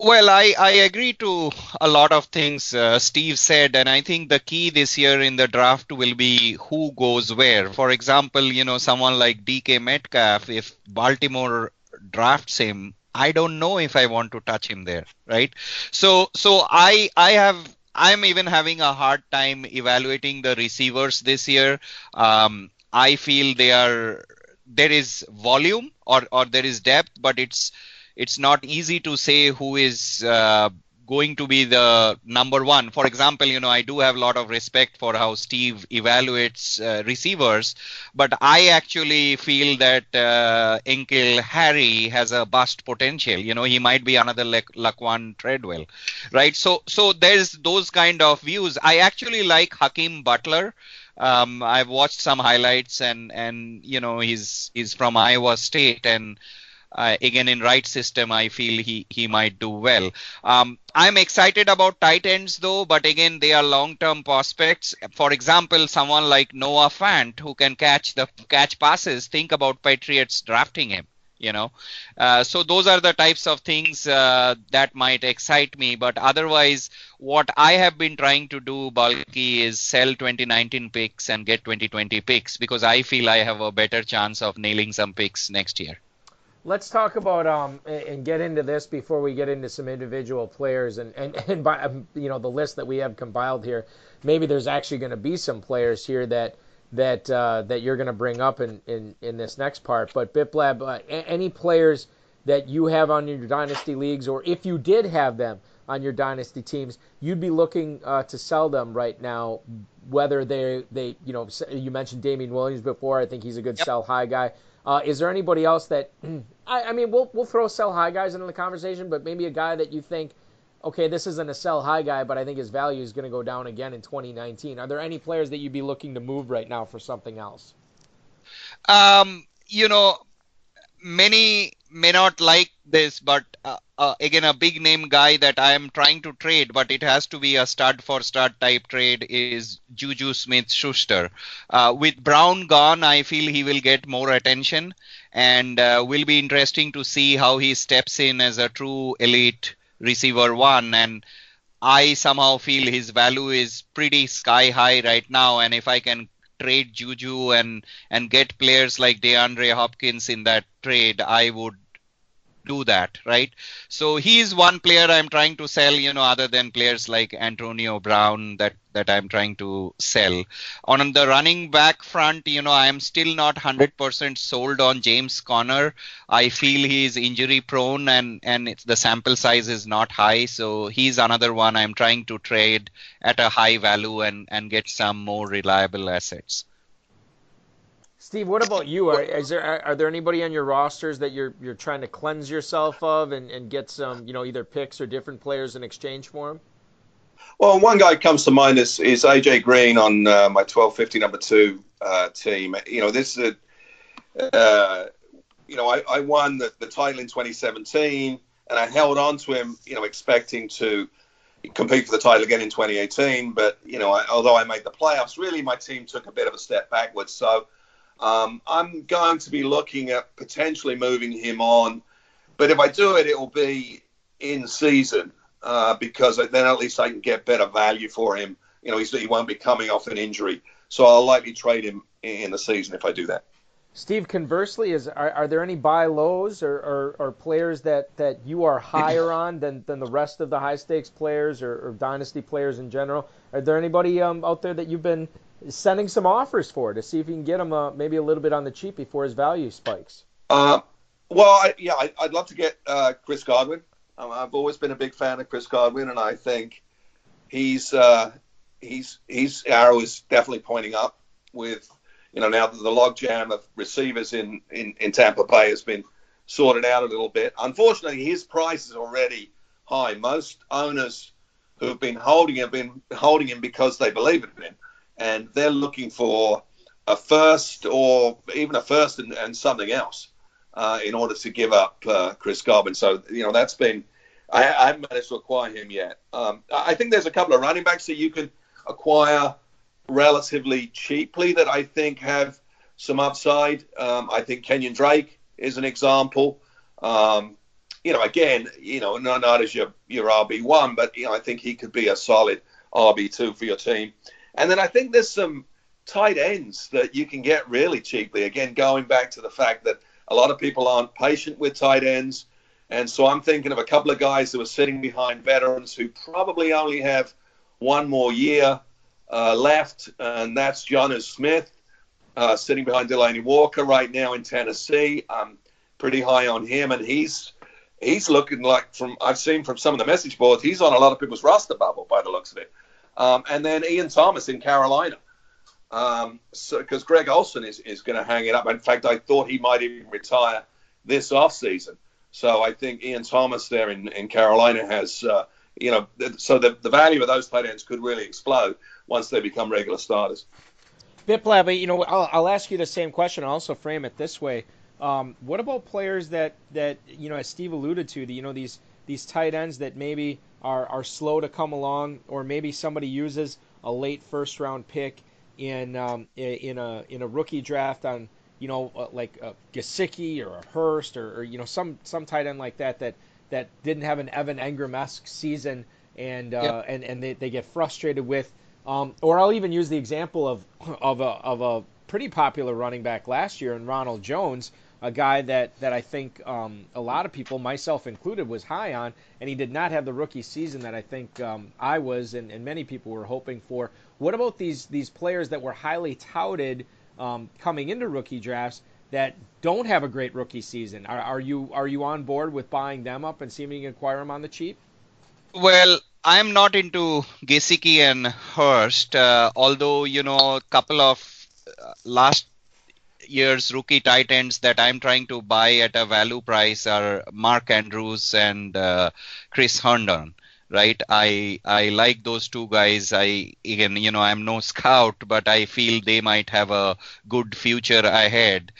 Well, I, I agree to a lot of things uh, Steve said, and I think the key this year in the draft will be who goes where. For example, you know, someone like DK Metcalf, if Baltimore drafts him, I don't know if I want to touch him there, right? So, so I, I have I'm even having a hard time evaluating the receivers this year. Um, I feel they are there is volume or or there is depth, but it's it's not easy to say who is uh, going to be the number one. For example, you know, I do have a lot of respect for how Steve evaluates uh, receivers, but I actually feel that uh, N'Keal Harry has a bust potential. You know, he might be another Laquan Treadwell, right? So, so there's those kind of views. I actually like Hakeem Butler. Um, I've watched some highlights, and and you know, he's he's from Iowa State, and uh, again in right system i feel he he might do well. Um, i'm excited about tight ends though but again they are long term prospects. For example someone like noah fant who can catch the catch passes. Think about patriots drafting him you know? Uh, so those are the types of things uh, that might excite me. But otherwise what i have been trying to do bulky is sell 2019 picks and get 2020 picks because i feel i have a better chance of nailing some picks next year Let's talk about um and get into this before we get into some individual players and and and by um, you know the list that we have compiled here. Maybe there's actually going to be some players here that that uh, that you're going to bring up in, in in this next part. But Biplab, uh, any players that you have on your dynasty leagues, or if you did have them on your dynasty teams, you'd be looking uh, to sell them right now. Whether they they you know you mentioned Damien Williams before, I think he's a good yep. sell high guy. Uh, is there anybody else that I, I, mean we'll we'll throw sell high guys into the conversation, but maybe a guy that you think, okay, this isn't a sell high guy, but I think his value is going to go down again in 2019. Are there any players that you'd be looking to move right now for something else? Um, you know, many may not like this, but uh, uh, again, a big name guy that I am trying to trade, but it has to be a stud for stud type trade is Juju Smith Schuster. Uh, with Brown gone, I feel he will get more attention and uh, will be interesting to see how he steps in as a true elite receiver one. And I somehow feel his value is pretty sky high right now. And if I can trade Juju and and get players like DeAndre Hopkins in that trade, I would do that, right? So he's one player I'm trying to sell, you know, other than players like Antonio Brown that that I'm trying to sell. On the running back front, you know, I'm still not 100% sold on James Conner. I feel he's injury prone and and it's the sample size is not high, so he's another one I'm trying to trade at a high value and and get some more reliable assets. Steve, what about you? Are, is there are, there anybody on your rosters that you're you're trying to cleanse yourself of and, and get some you know either picks or different players in exchange for them? Well, one guy comes to mind is, is AJ Green on uh, my 1250 number two uh, team. You know, this is a, uh, you know, I, I won the, the title in 2017, and I held on to him, you know, expecting to compete for the title again in 2018. But you know, I, although I made the playoffs, really my team took a bit of a step backwards. So um, I'm going to be looking at potentially moving him on. But if I do it, it will be in season uh, because then at least I can get better value for him. You know, he won't be coming off an injury, so I'll likely trade him in the season if I do that. Steve, conversely, is are, are there any buy lows or, or, or, players that, that you are higher on than, than the rest of the high stakes players or, or dynasty players in general? Are there anybody um, out there that you've been sending some offers for to see if you can get him uh, maybe a little bit on the cheap before his value spikes? Uh, well, I, yeah, I, would love to get uh, Chris Godwin. Um, I've always been a big fan of Chris Godwin, and I think he's uh, he's arrow is definitely pointing up with you know, now that the logjam of receivers in, in, in Tampa Bay has been sorted out a little bit. Unfortunately, his price is already high. Most owners who have been holding him have been holding him because they believe in him, and they're looking for a first or even a first and, and something else uh, in order to give up uh, Chris Godwin. So you know that's been I, I haven't managed to acquire him yet. Um, I think there's a couple of running backs that you can acquire relatively cheaply that I think have some upside. Um, I think Kenyon Drake is an example. Um, you know, again, you know, not, not as your your RB one, but you know, I think he could be a solid RB two for your team. And then I think there's some tight ends that you can get really cheaply. Again, going back to the fact that a lot of people aren't patient with tight ends. And so I'm thinking of a couple of guys who are sitting behind veterans who probably only have one more year uh, left, and that's Jonnu Smith, uh, sitting behind Delanie Walker right now in Tennessee. I'm pretty high on him, and he's he's looking like from I've seen from some of the message boards, he's on a lot of people's roster bubble by the looks of it. Um, and then Ian Thomas in Carolina. Um, so because Greg Olsen is, is going to hang it up. In fact, I thought he might even retire this off season. So I think Ian Thomas there in, in Carolina has, uh, you know, so the, the value of those tight ends could really explode once they become regular starters. Biplab, you know, I'll, I'll, ask you the same question. I'll also frame it this way. Um, what about players that, that you know, as Steve alluded to, the, you know, these these tight ends that maybe are, are slow to come along, or maybe somebody uses a late first round pick in um, in a in a rookie draft on you know uh, like a Gesicki or a Hurst or, or, you know some some tight end like that that that didn't have an Evan Engram esque season and uh, yep. and and they, they get frustrated with um, or I'll even use the example of of a, of a pretty popular running back last year in Ronald Jones, a guy that that I think um, a lot of people, myself included, was high on, and he did not have the rookie season that I think um, I was and, and many people were hoping for. What about these these players that were highly touted um, coming into rookie drafts that don't have a great rookie season? Are, are you are you on board with buying them up and seeing if you can acquire them on the cheap? Well, I'm not into Gesicki and Hurst, uh, although you know a couple of uh, last year's rookie tight ends that I'm trying to buy at a value price are Mark Andrews and uh, Chris Herndon. Right, I I like those two guys. I again, you know, I'm no scout, but I feel they might have a good future ahead.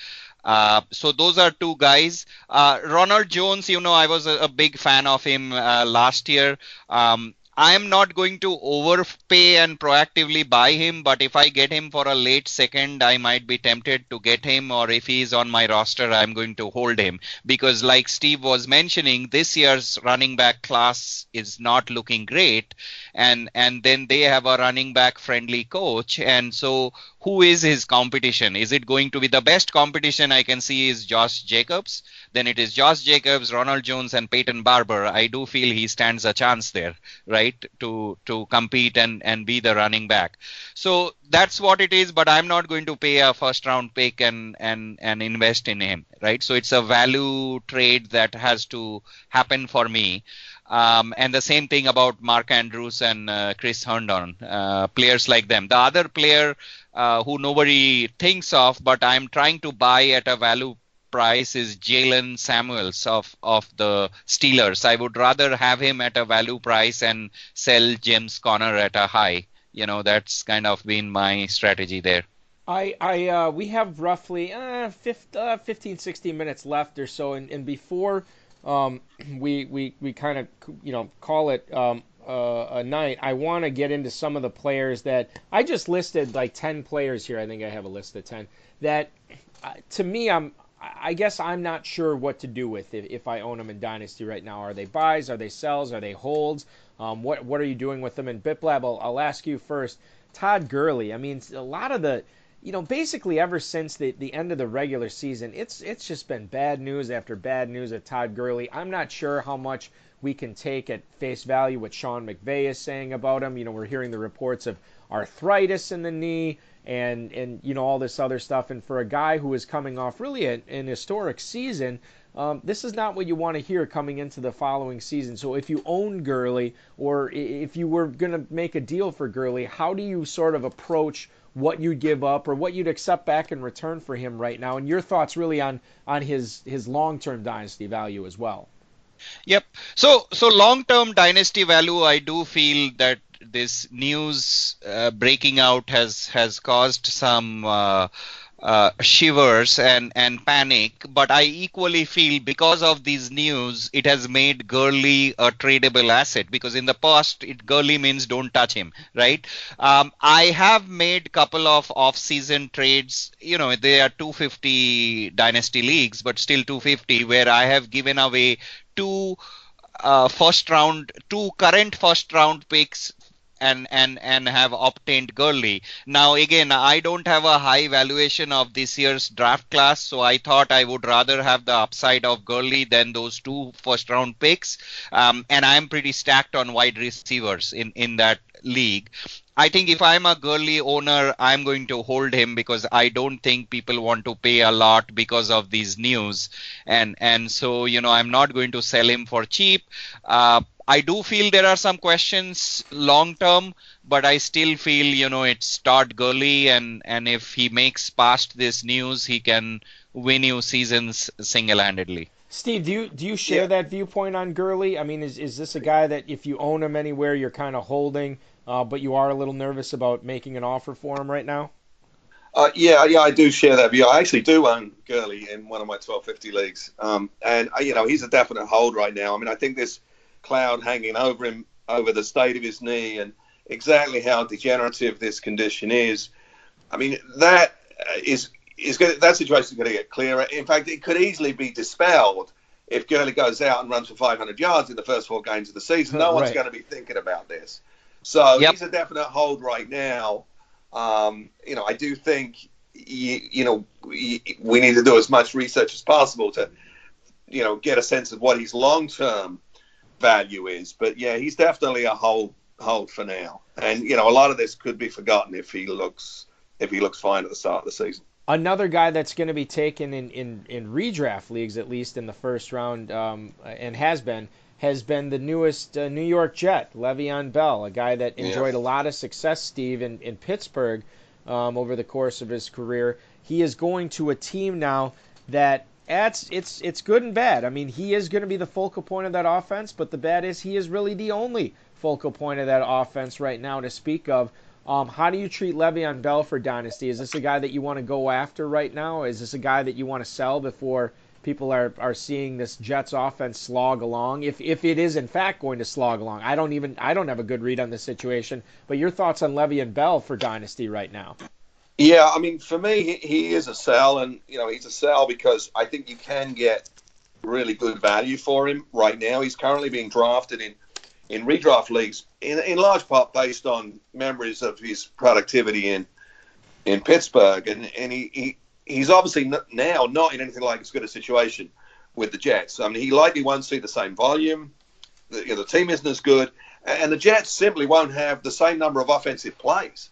Uh, so those are two guys. Uh, Ronald Jones, you know, I was a, a big fan of him uh, last year. Um, I am not going to overpay and proactively buy him, but if I get him for a late second, I might be tempted to get him, or if he's on my roster, I'm going to hold him. Because, like Steve was mentioning, this year's running back class is not looking great, and and then they have a running back friendly coach, and so who is his competition? Is it going to be the best competition I can see is Josh Jacobs? Then it is Josh Jacobs, Ronald Jones, and Peyton Barber. I do feel he stands a chance there, right, to to compete and and be the running back. So that's what it is. But I'm not going to pay a first round pick and and and invest in him, right? So it's a value trade that has to happen for me. Um, and the same thing about Mark Andrews and uh, Chris Herndon, uh, players like them. The other player uh, who nobody thinks of, but I'm trying to buy at a value price is Jaylen Samuels of of the Steelers. I would rather have him at a value price and sell James Conner at a high. You know, that's kind of been my strategy there. I, I uh, we have roughly uh, uh, 15, uh, 15, 16 minutes left or so, and, and before um, we we we kind of you know call it um, uh, a night, I want to get into some of the players that I just listed like 10 players here. I think I have a list of 10 that uh, to me I'm I guess I'm not sure what to do with if, if I own them in Dynasty right now. Are they buys? Are they sells? Are they holds? Um, what what are you doing with them? And Biplab, I'll, I'll ask you first. Todd Gurley. I mean, a lot of the you know, basically ever since the, the end of the regular season, it's it's just been bad news after bad news at Todd Gurley. I'm not sure how much we can take at face value what Sean McVay is saying about him. You know, we're hearing the reports of arthritis in the knee and and you know all this other stuff. And for a guy who is coming off really a, an historic season, um, this is not what you want to hear coming into the following season. So if you own Gurley or if you were going to make a deal for Gurley, how do you sort of approach what you'd give up or what you'd accept back in return for him right now, and your thoughts really on on his his long term dynasty value as well. Yep. So so long term dynasty value, I do feel that this news uh, breaking out has has caused some. Uh, uh, shivers and, and panic, but I equally feel because of these news, it has made Gurley a tradable asset because in the past, it Gurley means don't touch him, right? Um, I have made couple of off-season trades. You know, they are 250 dynasty leagues, but still 250, where I have given away two uh, first round, two current first round picks and and and have obtained Gurley. Now again, I don't have a high valuation of this year's draft class, so I thought I would rather have the upside of Gurley than those two first round picks. Um, and I'm pretty stacked on wide receivers in in that league. I think if I'm a Gurley owner, I'm going to hold him because I don't think people want to pay a lot because of these news, and and so you know I'm not going to sell him for cheap. Uh, I do feel there are some questions long term, but I still feel you know it's Todd Gurley, and and if he makes past this news, he can win you seasons single handedly. Steve, do you do you share yeah. that viewpoint on Gurley? I mean, is is this a guy that if you own him anywhere, you're kind of holding, uh, but you are a little nervous about making an offer for him right now? Uh, yeah, yeah, I do share that view. I actually do own Gurley in one of my 1250 leagues, um, and uh, you know he's a definite hold right now. I mean, I think this cloud hanging over him over the state of his knee and exactly how degenerative this condition is. I mean, that is is going that situation is going to get clearer. In fact, it could easily be dispelled if Gurley goes out and runs for 500 yards in the first four games of the season. No right. one's going to be thinking about this. So yep. he's a definite hold right now. Um, you know, I do think you, you know we, we need to do as much research as possible to you know get a sense of what his long term value is. But yeah, he's definitely a hold hold for now. And you know, a lot of this could be forgotten if he looks if he looks fine at the start of the season. Another guy that's going to be taken in, in, in redraft leagues, at least in the first round, um, and has been, has been the newest uh, New York Jet, Le'Veon Bell, a guy that enjoyed yeah. a lot of success, Steve, in, in Pittsburgh um, over the course of his career. He is going to a team now that it's it's it's good and bad. I mean, he is going to be the focal point of that offense, but the bad is he is really the only focal point of that offense right now to speak of. Um, how do you treat Le'Veon Bell for dynasty? Is this a guy that you want to go after right now? Is this a guy that you want to sell before people are, are seeing this Jets offense slog along? If if it is in fact going to slog along, I don't even I don't have a good read on the situation. But your thoughts on Le'Veon Bell for dynasty right now? Yeah, I mean, for me, he, he is a sell, and you know, he's a sell because I think you can get really good value for him right now. He's currently being drafted in in redraft leagues, in, in large part based on memories of his productivity in in Pittsburgh, and and he, he he's obviously now not in anything like as good a situation with the Jets. I mean, he likely won't see the same volume. The, you know, the team isn't as good, and the Jets simply won't have the same number of offensive plays.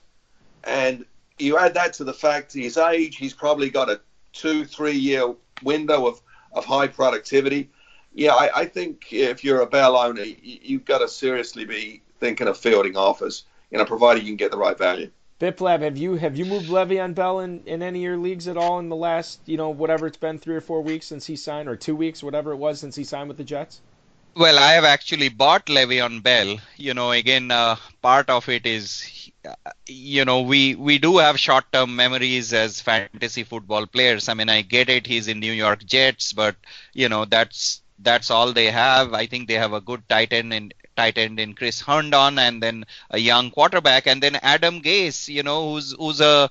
And you add that to the fact his age, he's probably got a two, three year window of, of high productivity. Yeah, I, I think if you're a Bell owner, you, have got to seriously be thinking of fielding offers, you know, provided you can get the right value. Biplab, have you have you moved Le'Veon Bell in, in any of your leagues at all in the last, you know, whatever it's been three or four weeks since he signed, or two weeks, whatever it was since he signed with the Jets? Well, I have actually bought Le'Veon Bell. You know, again, uh, part of it is, you know, we we do have short-term memories as fantasy football players. I mean, I get it. He's in New York Jets, but you know, that's that's all they have. I think they have a good tight end in tight end in Chris Herndon, and then a young quarterback, and then Adam Gase. You know, who's who's a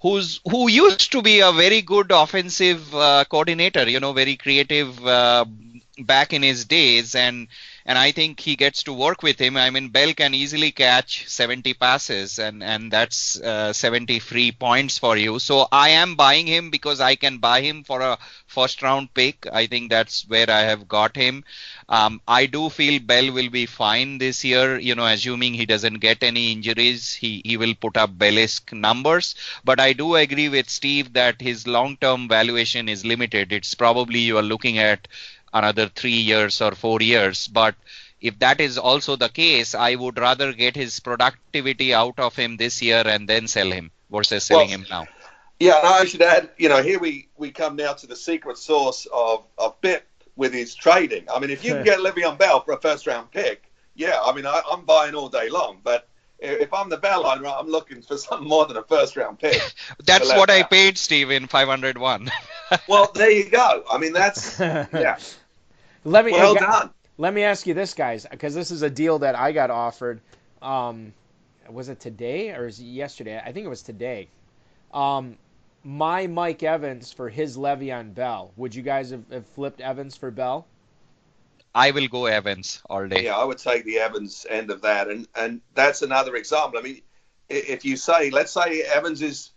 who's who used to be a very good offensive uh, coordinator. You know, very creative uh, back in his days, and and I think he gets to work with him. I mean, Bell can easily catch 70 passes, and and that's uh, 70 free points for you. So I am buying him because I can buy him for a first round pick. I think that's where I have got him. Um, I do feel Bell will be fine this year. You know, assuming he doesn't get any injuries, he he will put up Bellisk numbers. But I do agree with Steve that his long term valuation is limited. It's probably you are looking at another three years or four years. But if that is also the case, I would rather get his productivity out of him this year and then sell him versus selling Well, him now. Yeah, and I should add, you know, here we, we come now to the secret source of, of BIP with his trading. I mean, if you can get Le'Veon Bell for a first round pick, yeah, I mean, I, I'm buying all day long. But if I'm the Bell owner, I'm looking for something more than a first round pick. That's left what I out. paid Steve in 501. well, there you go. I mean, that's, yeah, Let me well hey, done. Let me ask you this, guys, because this is a deal that I got offered. Um, was it today or is it yesterday? I think it was today. Um, my Mike Evans for his Le'Veon Bell. Would you guys have, have flipped Evans for Bell? I will go Evans all day. Yeah, I would take the Evans end of that, and and that's another example. I mean, if you say, let's say Evans is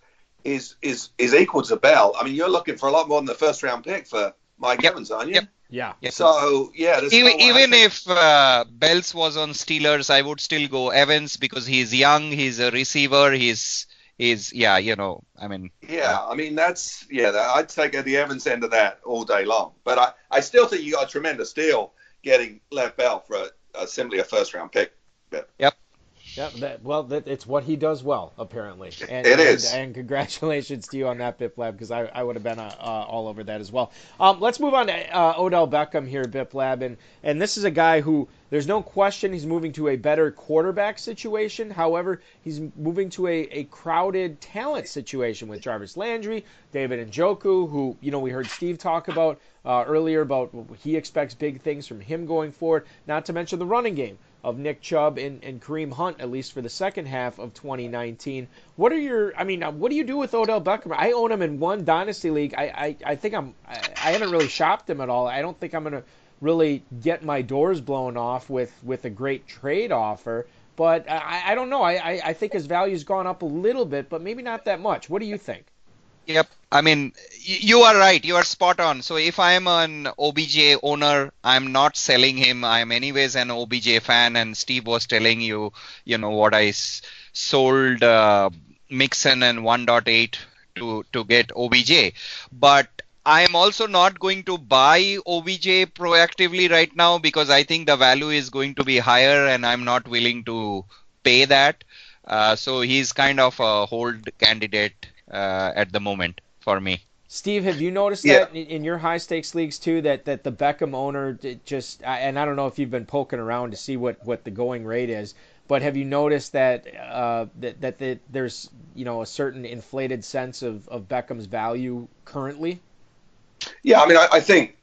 is is is equal to Bell, I mean, you're looking for a lot more than the first round pick for Mike Yep. Evans, aren't you? Yep. Yeah. Yes. So yeah, even no even if uh, Bells was on Steelers, I would still go Evans because he's young, he's a receiver, he's he's yeah, you know, I mean, yeah, I mean that's yeah, I'd take the Evans end of that all day long. But I I still think you got a tremendous deal getting Lev Bell for a, a, simply a first round pick. Yeah, that, well, that, it's what he does well, apparently. And, It and, is. And congratulations to you on that, Biplab, because I, I would have been uh, uh, all over that as well. Um, let's move on to uh, Odell Beckham here, Biplab, and and this is a guy who there's no question he's moving to a better quarterback situation. However, he's moving to a, a crowded talent situation with Jarvis Landry, David Njoku, who you know we heard Steve talk about uh, earlier about he expects big things from him going forward. Not to mention the running game of Nick Chubb and, and Kareem Hunt, at least for the second half of 2019. What are your, I mean, uh, what do you do with Odell Beckham? I own him in one dynasty league. I, I, I think I'm, I, I haven't really shopped him at all. I don't think I'm going to really get my doors blown off with, with a great trade offer. But I, I don't know. I, I, I think his value's gone up a little bit, but maybe not that much. What do you think? Yep. I mean, you are right. You are spot on. So if I am an OBJ owner, I'm not selling him. I am anyways an OBJ fan. And Steve was telling you, you know, what I sold uh, Mixon and 1.8 to to get OBJ. But I am also not going to buy OBJ proactively right now because I think the value is going to be higher, and I'm not willing to pay that. Uh, so he's kind of a hold candidate uh, at the moment for me. Steve, have you noticed Yeah. that in, in your high stakes leagues too? That that the Beckham owner just, and I don't know if you've been poking around to see what, what the going rate is, but have you noticed that uh, that that the, there's you know a certain inflated sense of, of Beckham's value currently? Yeah, I mean, I, I think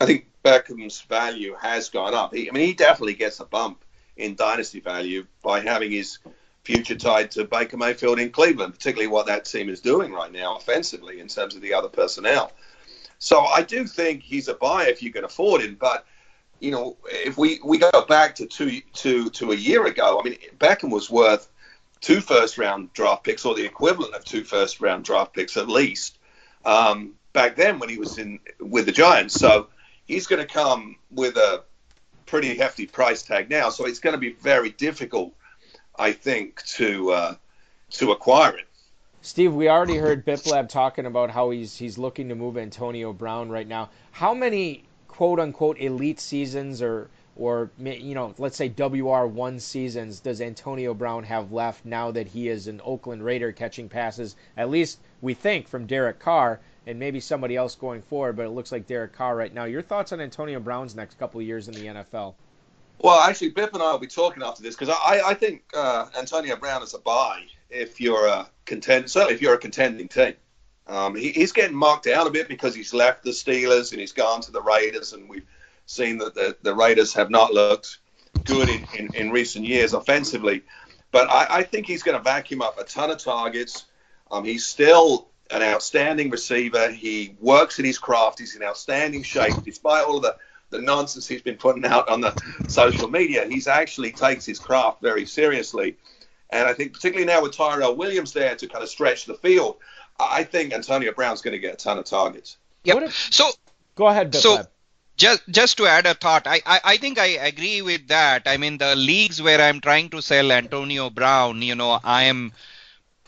I think Beckham's value has gone up. He, I mean, he definitely gets a bump in dynasty value by having his future tied to Baker Mayfield in Cleveland, particularly what that team is doing right now offensively in terms of the other personnel. So I do think he's a buy if you can afford him. But you know, if we, we go back to two to to a year ago, I mean, Beckham was worth two first round draft picks or the equivalent of two first round draft picks at least. Um, back then when he was in with the Giants. So he's going to come with a pretty hefty price tag now. So it's going to be very difficult, I think, to uh, to acquire it. Steve, we already heard Biplab talking about how he's he's looking to move Antonio Brown right now. How many quote unquote elite seasons or or you know, let's say WR one seasons does Antonio Brown have left now that he is an Oakland Raider catching passes, at least we think from Derek Carr, and maybe somebody else going forward. But it looks like Derek Carr right now. Your thoughts on Antonio Brown's next couple years in the NFL? Well, actually, Bip and I will be talking after this because I, I think uh, Antonio Brown is a buy if you're a contend, certainly if you're a contending team. Um, he, he's getting marked down a bit because he's left the Steelers and he's gone to the Raiders, and we've seen that the, the Raiders have not looked good in, in, in recent years offensively. But I, I think he's going to vacuum up a ton of targets. Um, he's still an outstanding receiver. He works in his craft. He's in outstanding shape, despite all of the, the nonsense he's been putting out on the social media. He's actually takes his craft very seriously. And I think particularly now with Tyrell Williams there to kind of stretch the field, I think Antonio Brown's going to get a ton of targets. Yep. so go ahead, Bill so just just to add a thought, I, I, I think I agree with that. I mean, the leagues where I'm trying to sell Antonio Brown, you know, I am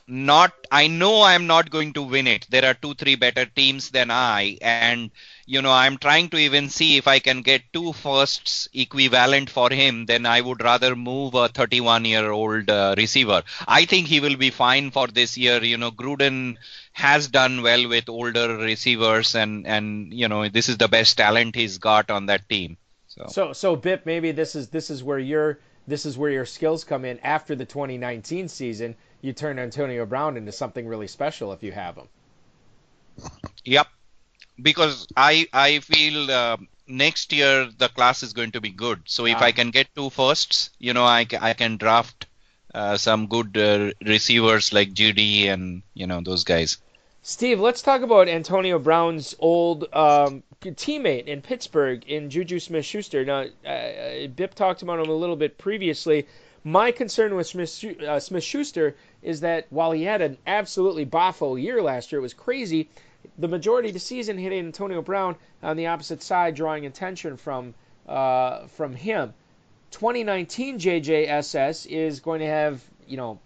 not. I know I'm not going to win it. There are two, three better teams than I, and you know, I'm trying to even see if I can get two firsts equivalent for him. Then I would rather move a 31 year old uh, receiver. I think he will be fine for this year. You know, Gruden has done well with older receivers, and and you know this is the best talent he's got on that team. So so, so Bip, maybe this is this is where your this is where your skills come in after the 2019 season. You turn Antonio Brown into something really special if you have him. Yep, because I I feel. Uh, next year the class is going to be good. So if ah. I can get two firsts, you know, I, I can draft uh, some good uh, receivers like Jeudy and you know those guys. Steve, let's talk about Antonio Brown's old um, teammate in Pittsburgh in Juju Smith-Schuster. Now, uh, Bip talked about him a little bit previously. My concern with Smith, uh, Smith-Schuster is that while he had an absolutely boffo year last year, it was crazy. The majority of the season hit Antonio Brown on the opposite side, drawing attention from uh, from him. 2019 JJSS is going to have you know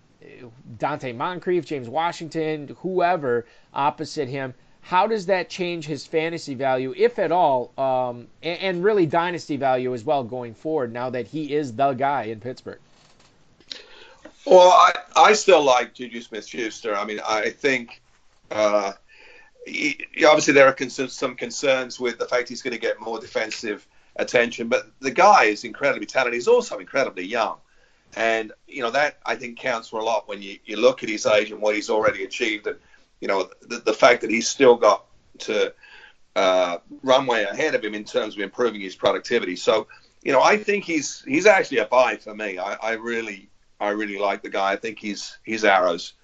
Donte Moncrief, James Washington, whoever opposite him. How does that change his fantasy value, if at all, um, and, and, really dynasty value as well going forward now that he is the guy in Pittsburgh? Well, I, I still like Juju Smith Schuster. I mean, I think uh, obviously there are some concerns with the fact he's going to get more defensive attention, but the guy is incredibly talented. He's also incredibly young. And, you know, that I think counts for a lot when you, you look at his age and what he's already achieved. And, you know, the, the fact that he's still got to uh, runway ahead of him in terms of improving his productivity. So, you know, I think he's he's actually a buy for me. I, I really I really like the guy. I think he's his arrows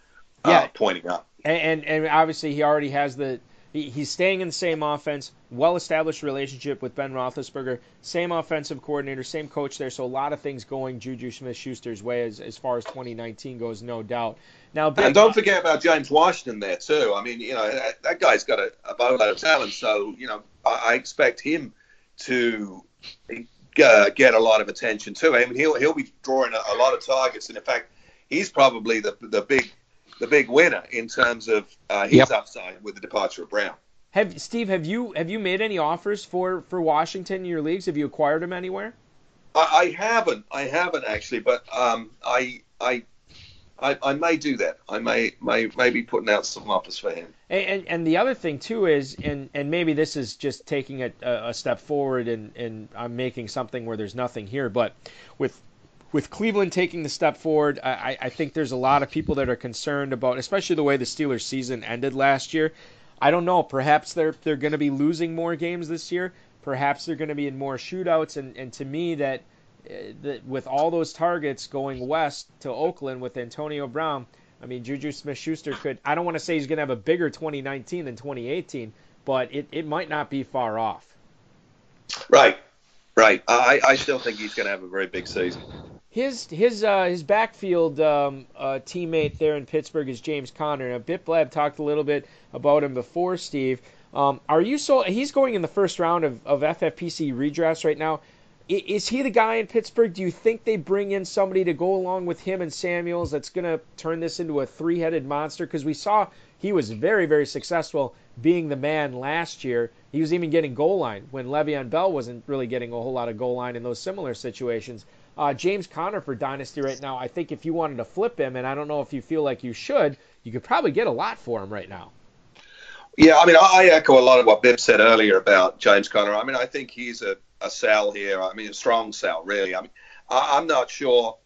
uh, yeah. pointing up. And, and obviously he already has the he's staying in the same offense, well established relationship with Ben Roethlisberger, same offensive coordinator, same coach there. So a lot of things going Juju Smith Schuster's way as, as far as 2019 goes, no doubt. Now, Big, and don't forget about James Washington there too. I mean, you know, that, that guy's got a, a boatload of talent. So you know, I, I expect him to uh, get a lot of attention too. I mean, he'll he'll be drawing a, a lot of targets, and in fact, he's probably the the big the big winner in terms of uh, his yep. upside with the departure of Brown. Have Steve, have you have you made any offers for for Washington in your leagues? Have you acquired him anywhere? I, I haven't. I haven't actually, but um, I, I I I may do that. I may may maybe putting out some offers for him. And, and, and the other thing too is, and and maybe this is just taking a, a step forward, and and I'm making something where there's nothing here, but with with Cleveland taking the step forward, I, I think there's a lot of people that are concerned about, especially the way the Steelers' season ended last year. I don't know. Perhaps they're they're going to be losing more games this year. Perhaps they're going to be in more shootouts. And, and to me, that, uh, that with all those targets going west to Oakland with Antonio Brown, I mean Juju Smith-Schuster could. I don't want to say he's going to have a bigger 2019 than 2018, but it, it might not be far off. Right, right. I I still think he's going to have a very big season. His his uh, his backfield um, uh, teammate there in Pittsburgh is James Conner. Now, Biplab talked a little bit about him before, Steve. Um, are you so? He's going in the first round of, of FFPC redrafts right now. Is he the guy in Pittsburgh? Do you think they bring in somebody to go along with him and Samuels that's going to turn this into a three-headed monster? Because we saw he was very, very successful being the man last year. He was even getting goal line when Le'Veon Bell wasn't really getting a whole lot of goal line in those similar situations. Uh, James Conner for Dynasty right now, I think if you wanted to flip him, and I don't know if you feel like you should, you could probably get a lot for him right now. Yeah, I mean, I echo a lot of what Bibb said earlier about James Conner. I mean, I think he's a, a sell here. I mean, a strong sell, really. I mean, I, am not sure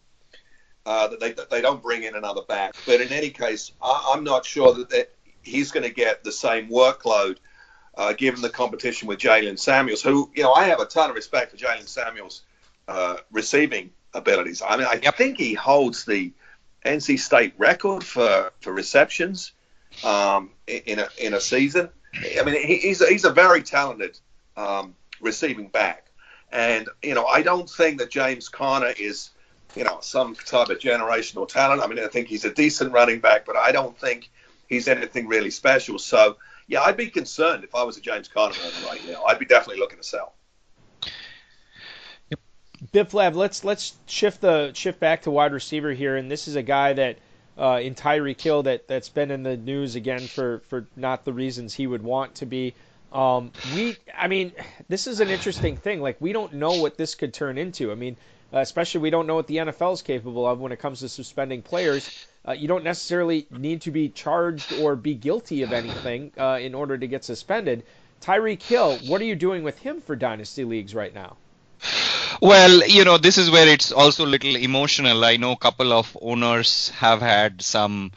uh, that they that they don't bring in another back, but in any case, I, am not sure that he's going to get the same workload uh, given the competition with Jaylen Samuels, who, you know, I have a ton of respect for Jaylen Samuels' uh, receiving abilities. I mean, I yep. think he holds the NC State record for, for receptions um, in, a, in a season. I mean, he, he's, a, he's a very talented um, receiving back. And, you know, I don't think that James Conner is, you know, some type of generational talent. I mean, I think he's a decent running back, but I don't think he's anything really special. So, yeah, I'd be concerned if I was a James Conner owner right now. I'd be definitely looking to sell. Biplab, let's let's shift the shift back to wide receiver here, and this is a guy that uh, in Tyreek Hill that that's been in the news again for for not the reasons he would want to be. Um, we, I mean, this is an interesting thing. Like we don't know what this could turn into. I mean, especially we don't know what the NFL is capable of when it comes to suspending players. Uh, you don't necessarily need to be charged or be guilty of anything uh, in order to get suspended. Tyreek Hill, what are you doing with him for dynasty leagues right now? Well, you know, this is where it's also a little emotional. I know a couple of owners have had some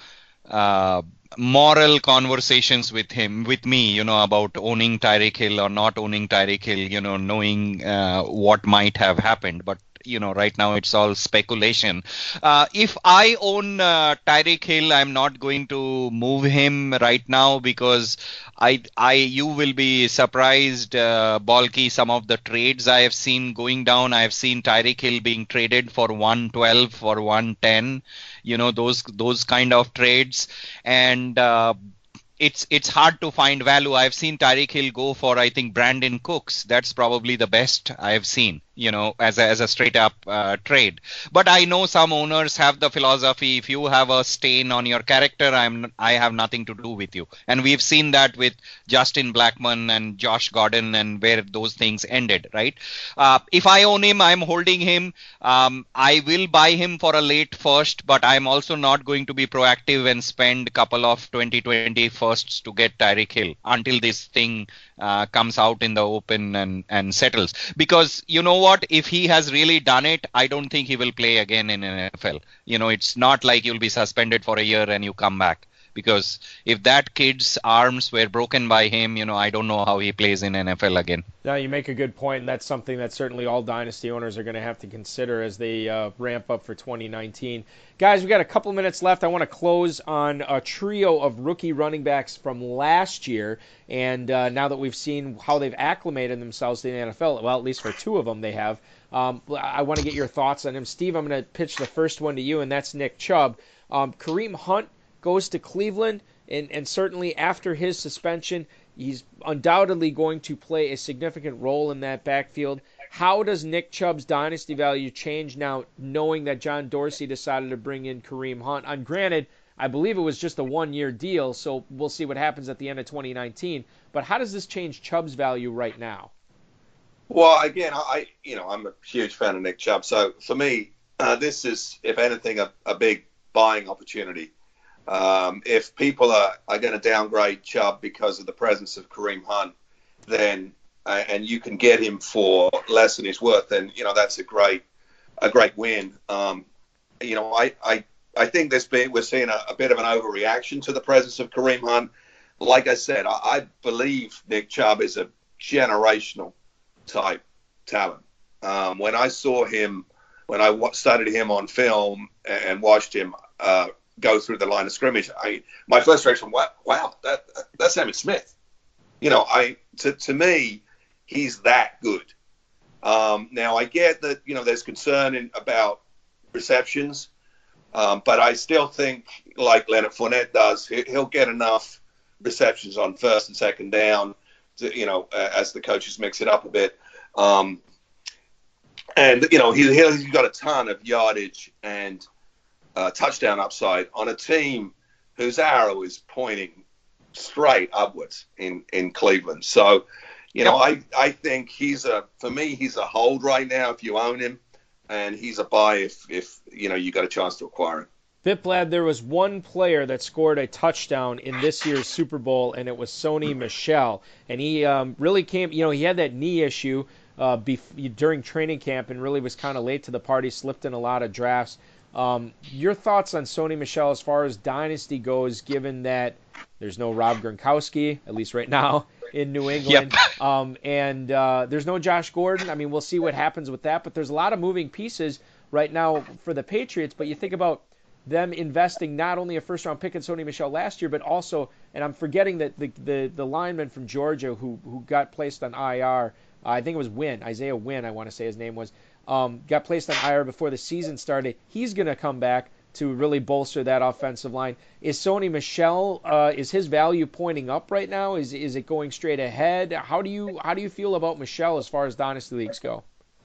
uh, moral conversations with him, with me, you know, about owning Tyreek Hill or not owning Tyreek Hill, you know, knowing uh, what might have happened. But you know right now it's all speculation. Uh, if I own uh, Tyreek Hill, I'm not going to move him right now because I I you will be surprised, uh, Balky. Some of the trades I have seen going down. I have seen Tyreek Hill being traded for 112 for 110. You know those those kind of trades and. Uh, it's it's hard to find value. I've seen Tyreek Hill go for I think Brandin Cooks. That's probably the best I've seen you know as a, as a straight up uh, trade. But i know some owners have the philosophy if you have a stain on your character i'm i have nothing to do with you. And we've seen that with justin blackmon and josh gordon and where those things ended right? Uh, if i own him i'm holding him. Um, i will buy him for a late first but i'm also not going to be proactive and spend a couple of 2020 firsts to get tyreek hill until this thing uh, comes out in the open and, and settles. Because you know what? If he has really done it, I don't think he will play again in NFL. You know, it's not like you'll be suspended for a year and you come back because if that kid's arms were broken by him, you know, I don't know how he plays in NFL again. Yeah, you make a good point, and that's something that certainly all dynasty owners are going to have to consider as they uh, ramp up for 2019. Guys, we got a couple minutes left. I want to close on a trio of rookie running backs from last year, and uh, now that we've seen how they've acclimated themselves to the NFL, well, at least for two of them, they have. Um, I want to get your thoughts on him, Steve. I'm going to pitch the first one to you, and that's Nick Chubb. Um, Kareem Hunt goes to Cleveland, and, and certainly after his suspension, he's undoubtedly going to play a significant role in that backfield. How does Nick Chubb's dynasty value change now, knowing that John Dorsey decided to bring in Kareem Hunt? And granted, I believe it was just a one-year deal, so we'll see what happens at the end of 2019. But how does this change Chubb's value right now? Well, again, I you know I'm a huge fan of Nick Chubb, so for me, uh, this is if anything a, a big buying opportunity. Um, if people are, are going to downgrade Chubb because of the presence of Kareem Hunt, then uh, and you can get him for less than he's worth, then you know that's a great a great win. Um, you know, I, I I think this been, we're seeing a, a, bit of an overreaction to the presence of Kareem Hunt. Like I said, I, I believe Nick Chubb is a generational type talent. Um, when I saw him, when I studied him on film and watched him uh, go through the line of scrimmage, I my first reaction, wow, wow that that's Emmitt Smith. You know, I to to me, he's that good. Um, now I get that you know there's concern in, about receptions, um, but I still think like Leonard Fournette does, he'll get enough receptions on first and second down, to, you know, as the coaches mix it up a bit. Um, and you know he, he's got a ton of yardage and uh, touchdown upside on a team whose arrow is pointing straight upwards in, in Cleveland. So, you know, I, I think he's a, for me, he's a hold right now if you own him, and he's a buy if, if you know, you got a chance to acquire him. Biplab, there was one player that scored a touchdown in this year's Super Bowl, and it was Sony Michel. And he um, really came, you know, he had that knee issue uh, bef- during training camp and really was kind of late to the party, slipped in a lot of drafts. Um, your thoughts on Sony Michel as far as dynasty goes, given that there's no Rob Gronkowski, at least right now, in New England. Yep. Um, and uh, there's no Josh Gordon. I mean, we'll see what happens with that, but there's a lot of moving pieces right now for the Patriots. But you think about them investing not only a first round pick in Sony Michel last year, but also, and I'm forgetting that the, the, the lineman from Georgia who, who got placed on IR, uh, I think it was Wynn, Isaiah Wynn, I want to say his name was, um, got placed on IR before the season started. He's going to come back to really bolster that offensive line. Is Sony Michel uh, is his value pointing up right now? Is, is it going straight ahead? How do you how do you feel about Michel as far as dynasty leagues go?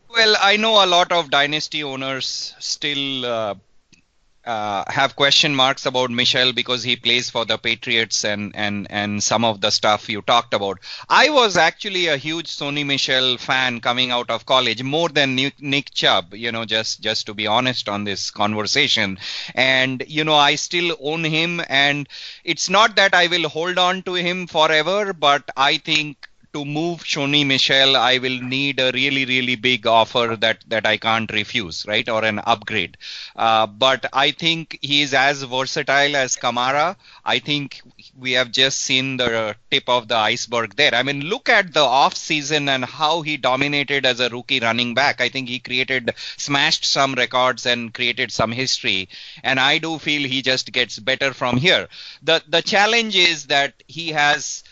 Well, I know a lot of dynasty owners still uh, uh, have question marks about Michel because he plays for the Patriots and, and, and some of the stuff you talked about. I was actually a huge Sony Michel fan coming out of college, more than Nick Chubb, you know, just, just to be honest on this conversation. And, you know, I still own him and it's not that I will hold on to him forever, but I think to move Sony Michel, I will need a really, really big offer that, that I can't refuse, right? Or an upgrade. Uh, but I think he is as versatile as Kamara. I think we have just seen the tip of the iceberg there. I mean, look at the off season and how he dominated as a rookie running back. I think he created, smashed some records and created some history. And I do feel he just gets better from here. The, the challenge is that he has,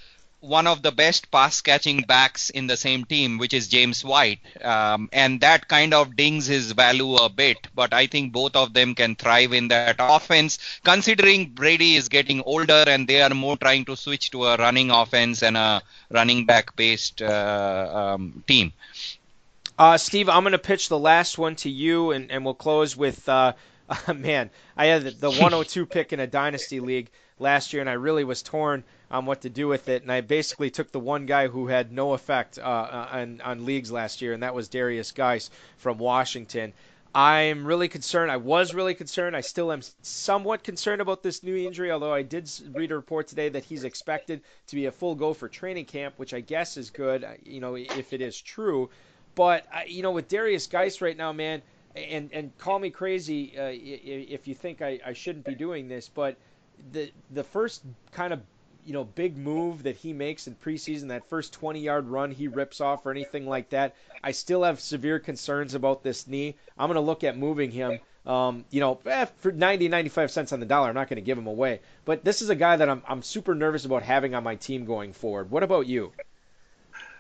one of the best pass catching backs in the same team, which is James White. Um, and that kind of dings his value a bit. But I think both of them can thrive in that offense, considering Brady is getting older and they are more trying to switch to a running offense and a running back based uh, um, team. Uh, Steve, I'm going to pitch the last one to you, and, and we'll close with. Uh, man, I had the, the 102 pick in a dynasty league last year, and I really was torn on what to do with it. And I basically took the one guy who had no effect uh, uh, on, on leagues last year, and that was Derrius Guice from Washington. I'm really concerned. I was really concerned. I still am somewhat concerned about this new injury, although I did read a report today that he's expected to be a full go for training camp, which I guess is good, uh, you know, if it is true. But, uh, you know, with Derrius Guice right now, man, and, and call me crazy uh, if you think I, I shouldn't be doing this, but the the first kind of you know big move that he makes in preseason, that first 20 yard run he rips off or anything like that, I still have severe concerns about this knee. I'm going to look at moving him. Um, you know, eh, for 90, 95 cents on the dollar, I'm not going to give him away. But this is a guy that I'm, I'm super nervous about having on my team going forward. What about you?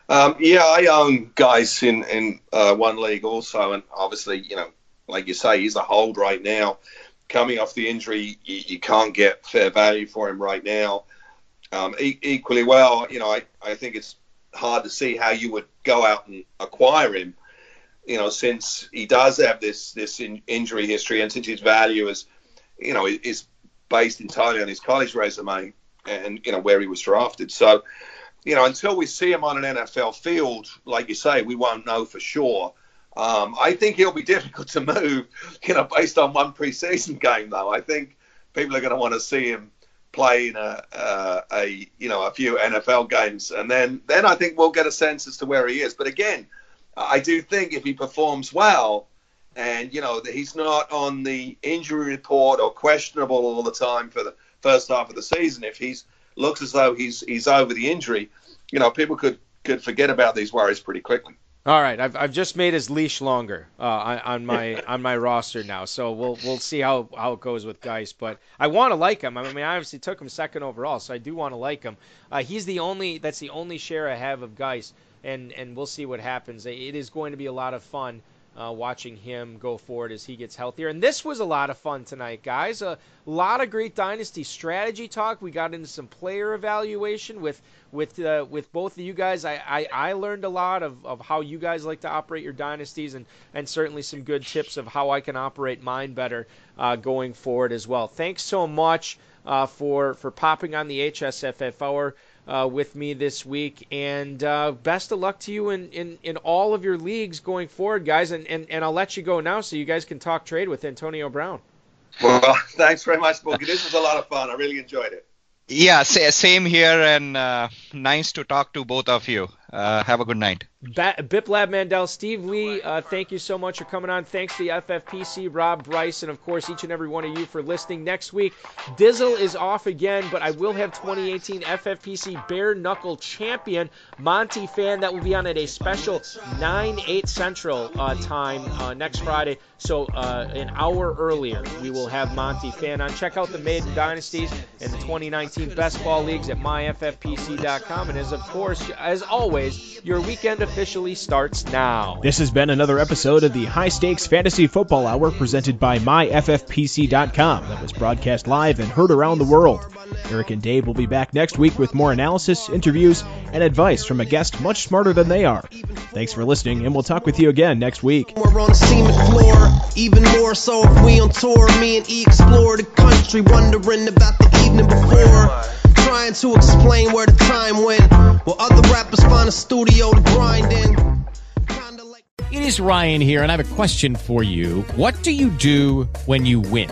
Um, yeah, I own Guice in in uh, one league also, and obviously, you know, like you say, he's a hold right now. Coming off the injury, you, you can't get fair value for him right now. Um, e- equally well, you know, I, I think it's hard to see how you would go out and acquire him. You know, since he does have this this in, injury history, and since his value is, you know, is based entirely on his college resume and you know where he was drafted. So, you know, until we see him on an NFL field, like you say, we won't know for sure. Um, I think he'll be difficult to move, you know, based on one preseason game. Though I think people are going to want to see him play in a, uh, a you know a few NFL games, and then then I think we'll get a sense as to where he is. But again, I do think if he performs well, and you know that he's not on the injury report or questionable all the time for the first half of the season, if he's looks as though he's he's over the injury, you know, people could could forget about these worries pretty quickly. All right, I've, I've just made his leash longer uh, on, on, my on my roster now, so we'll we'll see how, how it goes with Guice. But I want to like him. I mean, I obviously took him second overall, so I do want to like him. Uh, he's the only that's the only share I have of Guice, and and we'll see what happens. It is going to be a lot of fun uh, watching him go forward as he gets healthier. And this was a lot of fun tonight, guys. A lot of great dynasty strategy talk. We got into some player evaluation with with uh, with both of you guys. I, I, I learned a lot of, of how you guys like to operate your dynasties, and and certainly some good tips of how I can operate mine better uh, going forward as well. Thanks so much uh, for for popping on the HSFF hour uh, with me this week. And uh, best of luck to you in, in, in all of your leagues going forward, guys. And, and, and I'll let you go now so you guys can talk trade with Antonio Brown. Well, thanks very much, Boogie. This was a lot of fun. I really enjoyed it. Yeah, same here, and uh, nice to talk to both of you. Uh, have a good night. Ba- Biplab Mandal, Steve Lee, uh, thank you so much for coming on. Thanks to the FFPC, Rob Bryce, and of course each and every one of you for listening. Next week, Dizzle is off again, but I will have 2018 FFPC Bare Knuckle Champion Monty Fan that will be on at a special 9 8 Central uh, time uh, next Friday. So uh, an hour earlier, we will have Monty Fan on. Check out the Maiden Dynasties and the 2019 Best Ball Leagues at myffpc.com. And as of course, as always, your weekend officially starts now. This has been another episode of the High Stakes Fantasy Football Hour presented by MyFFPC.com that was broadcast live and heard around the world. Eric and Dave will be back next week with more analysis, interviews, and advice from a guest much smarter than they are. Thanks for listening, and we'll talk with you again next week. We're on the cement floor, even more so if we on tour. Me and E explore the country, wondering about the evening before. Trying to explain where the time went, while other rappers find a studio to grind in. Like. It is Ryan here, and I have a question for you. What do you do when you win?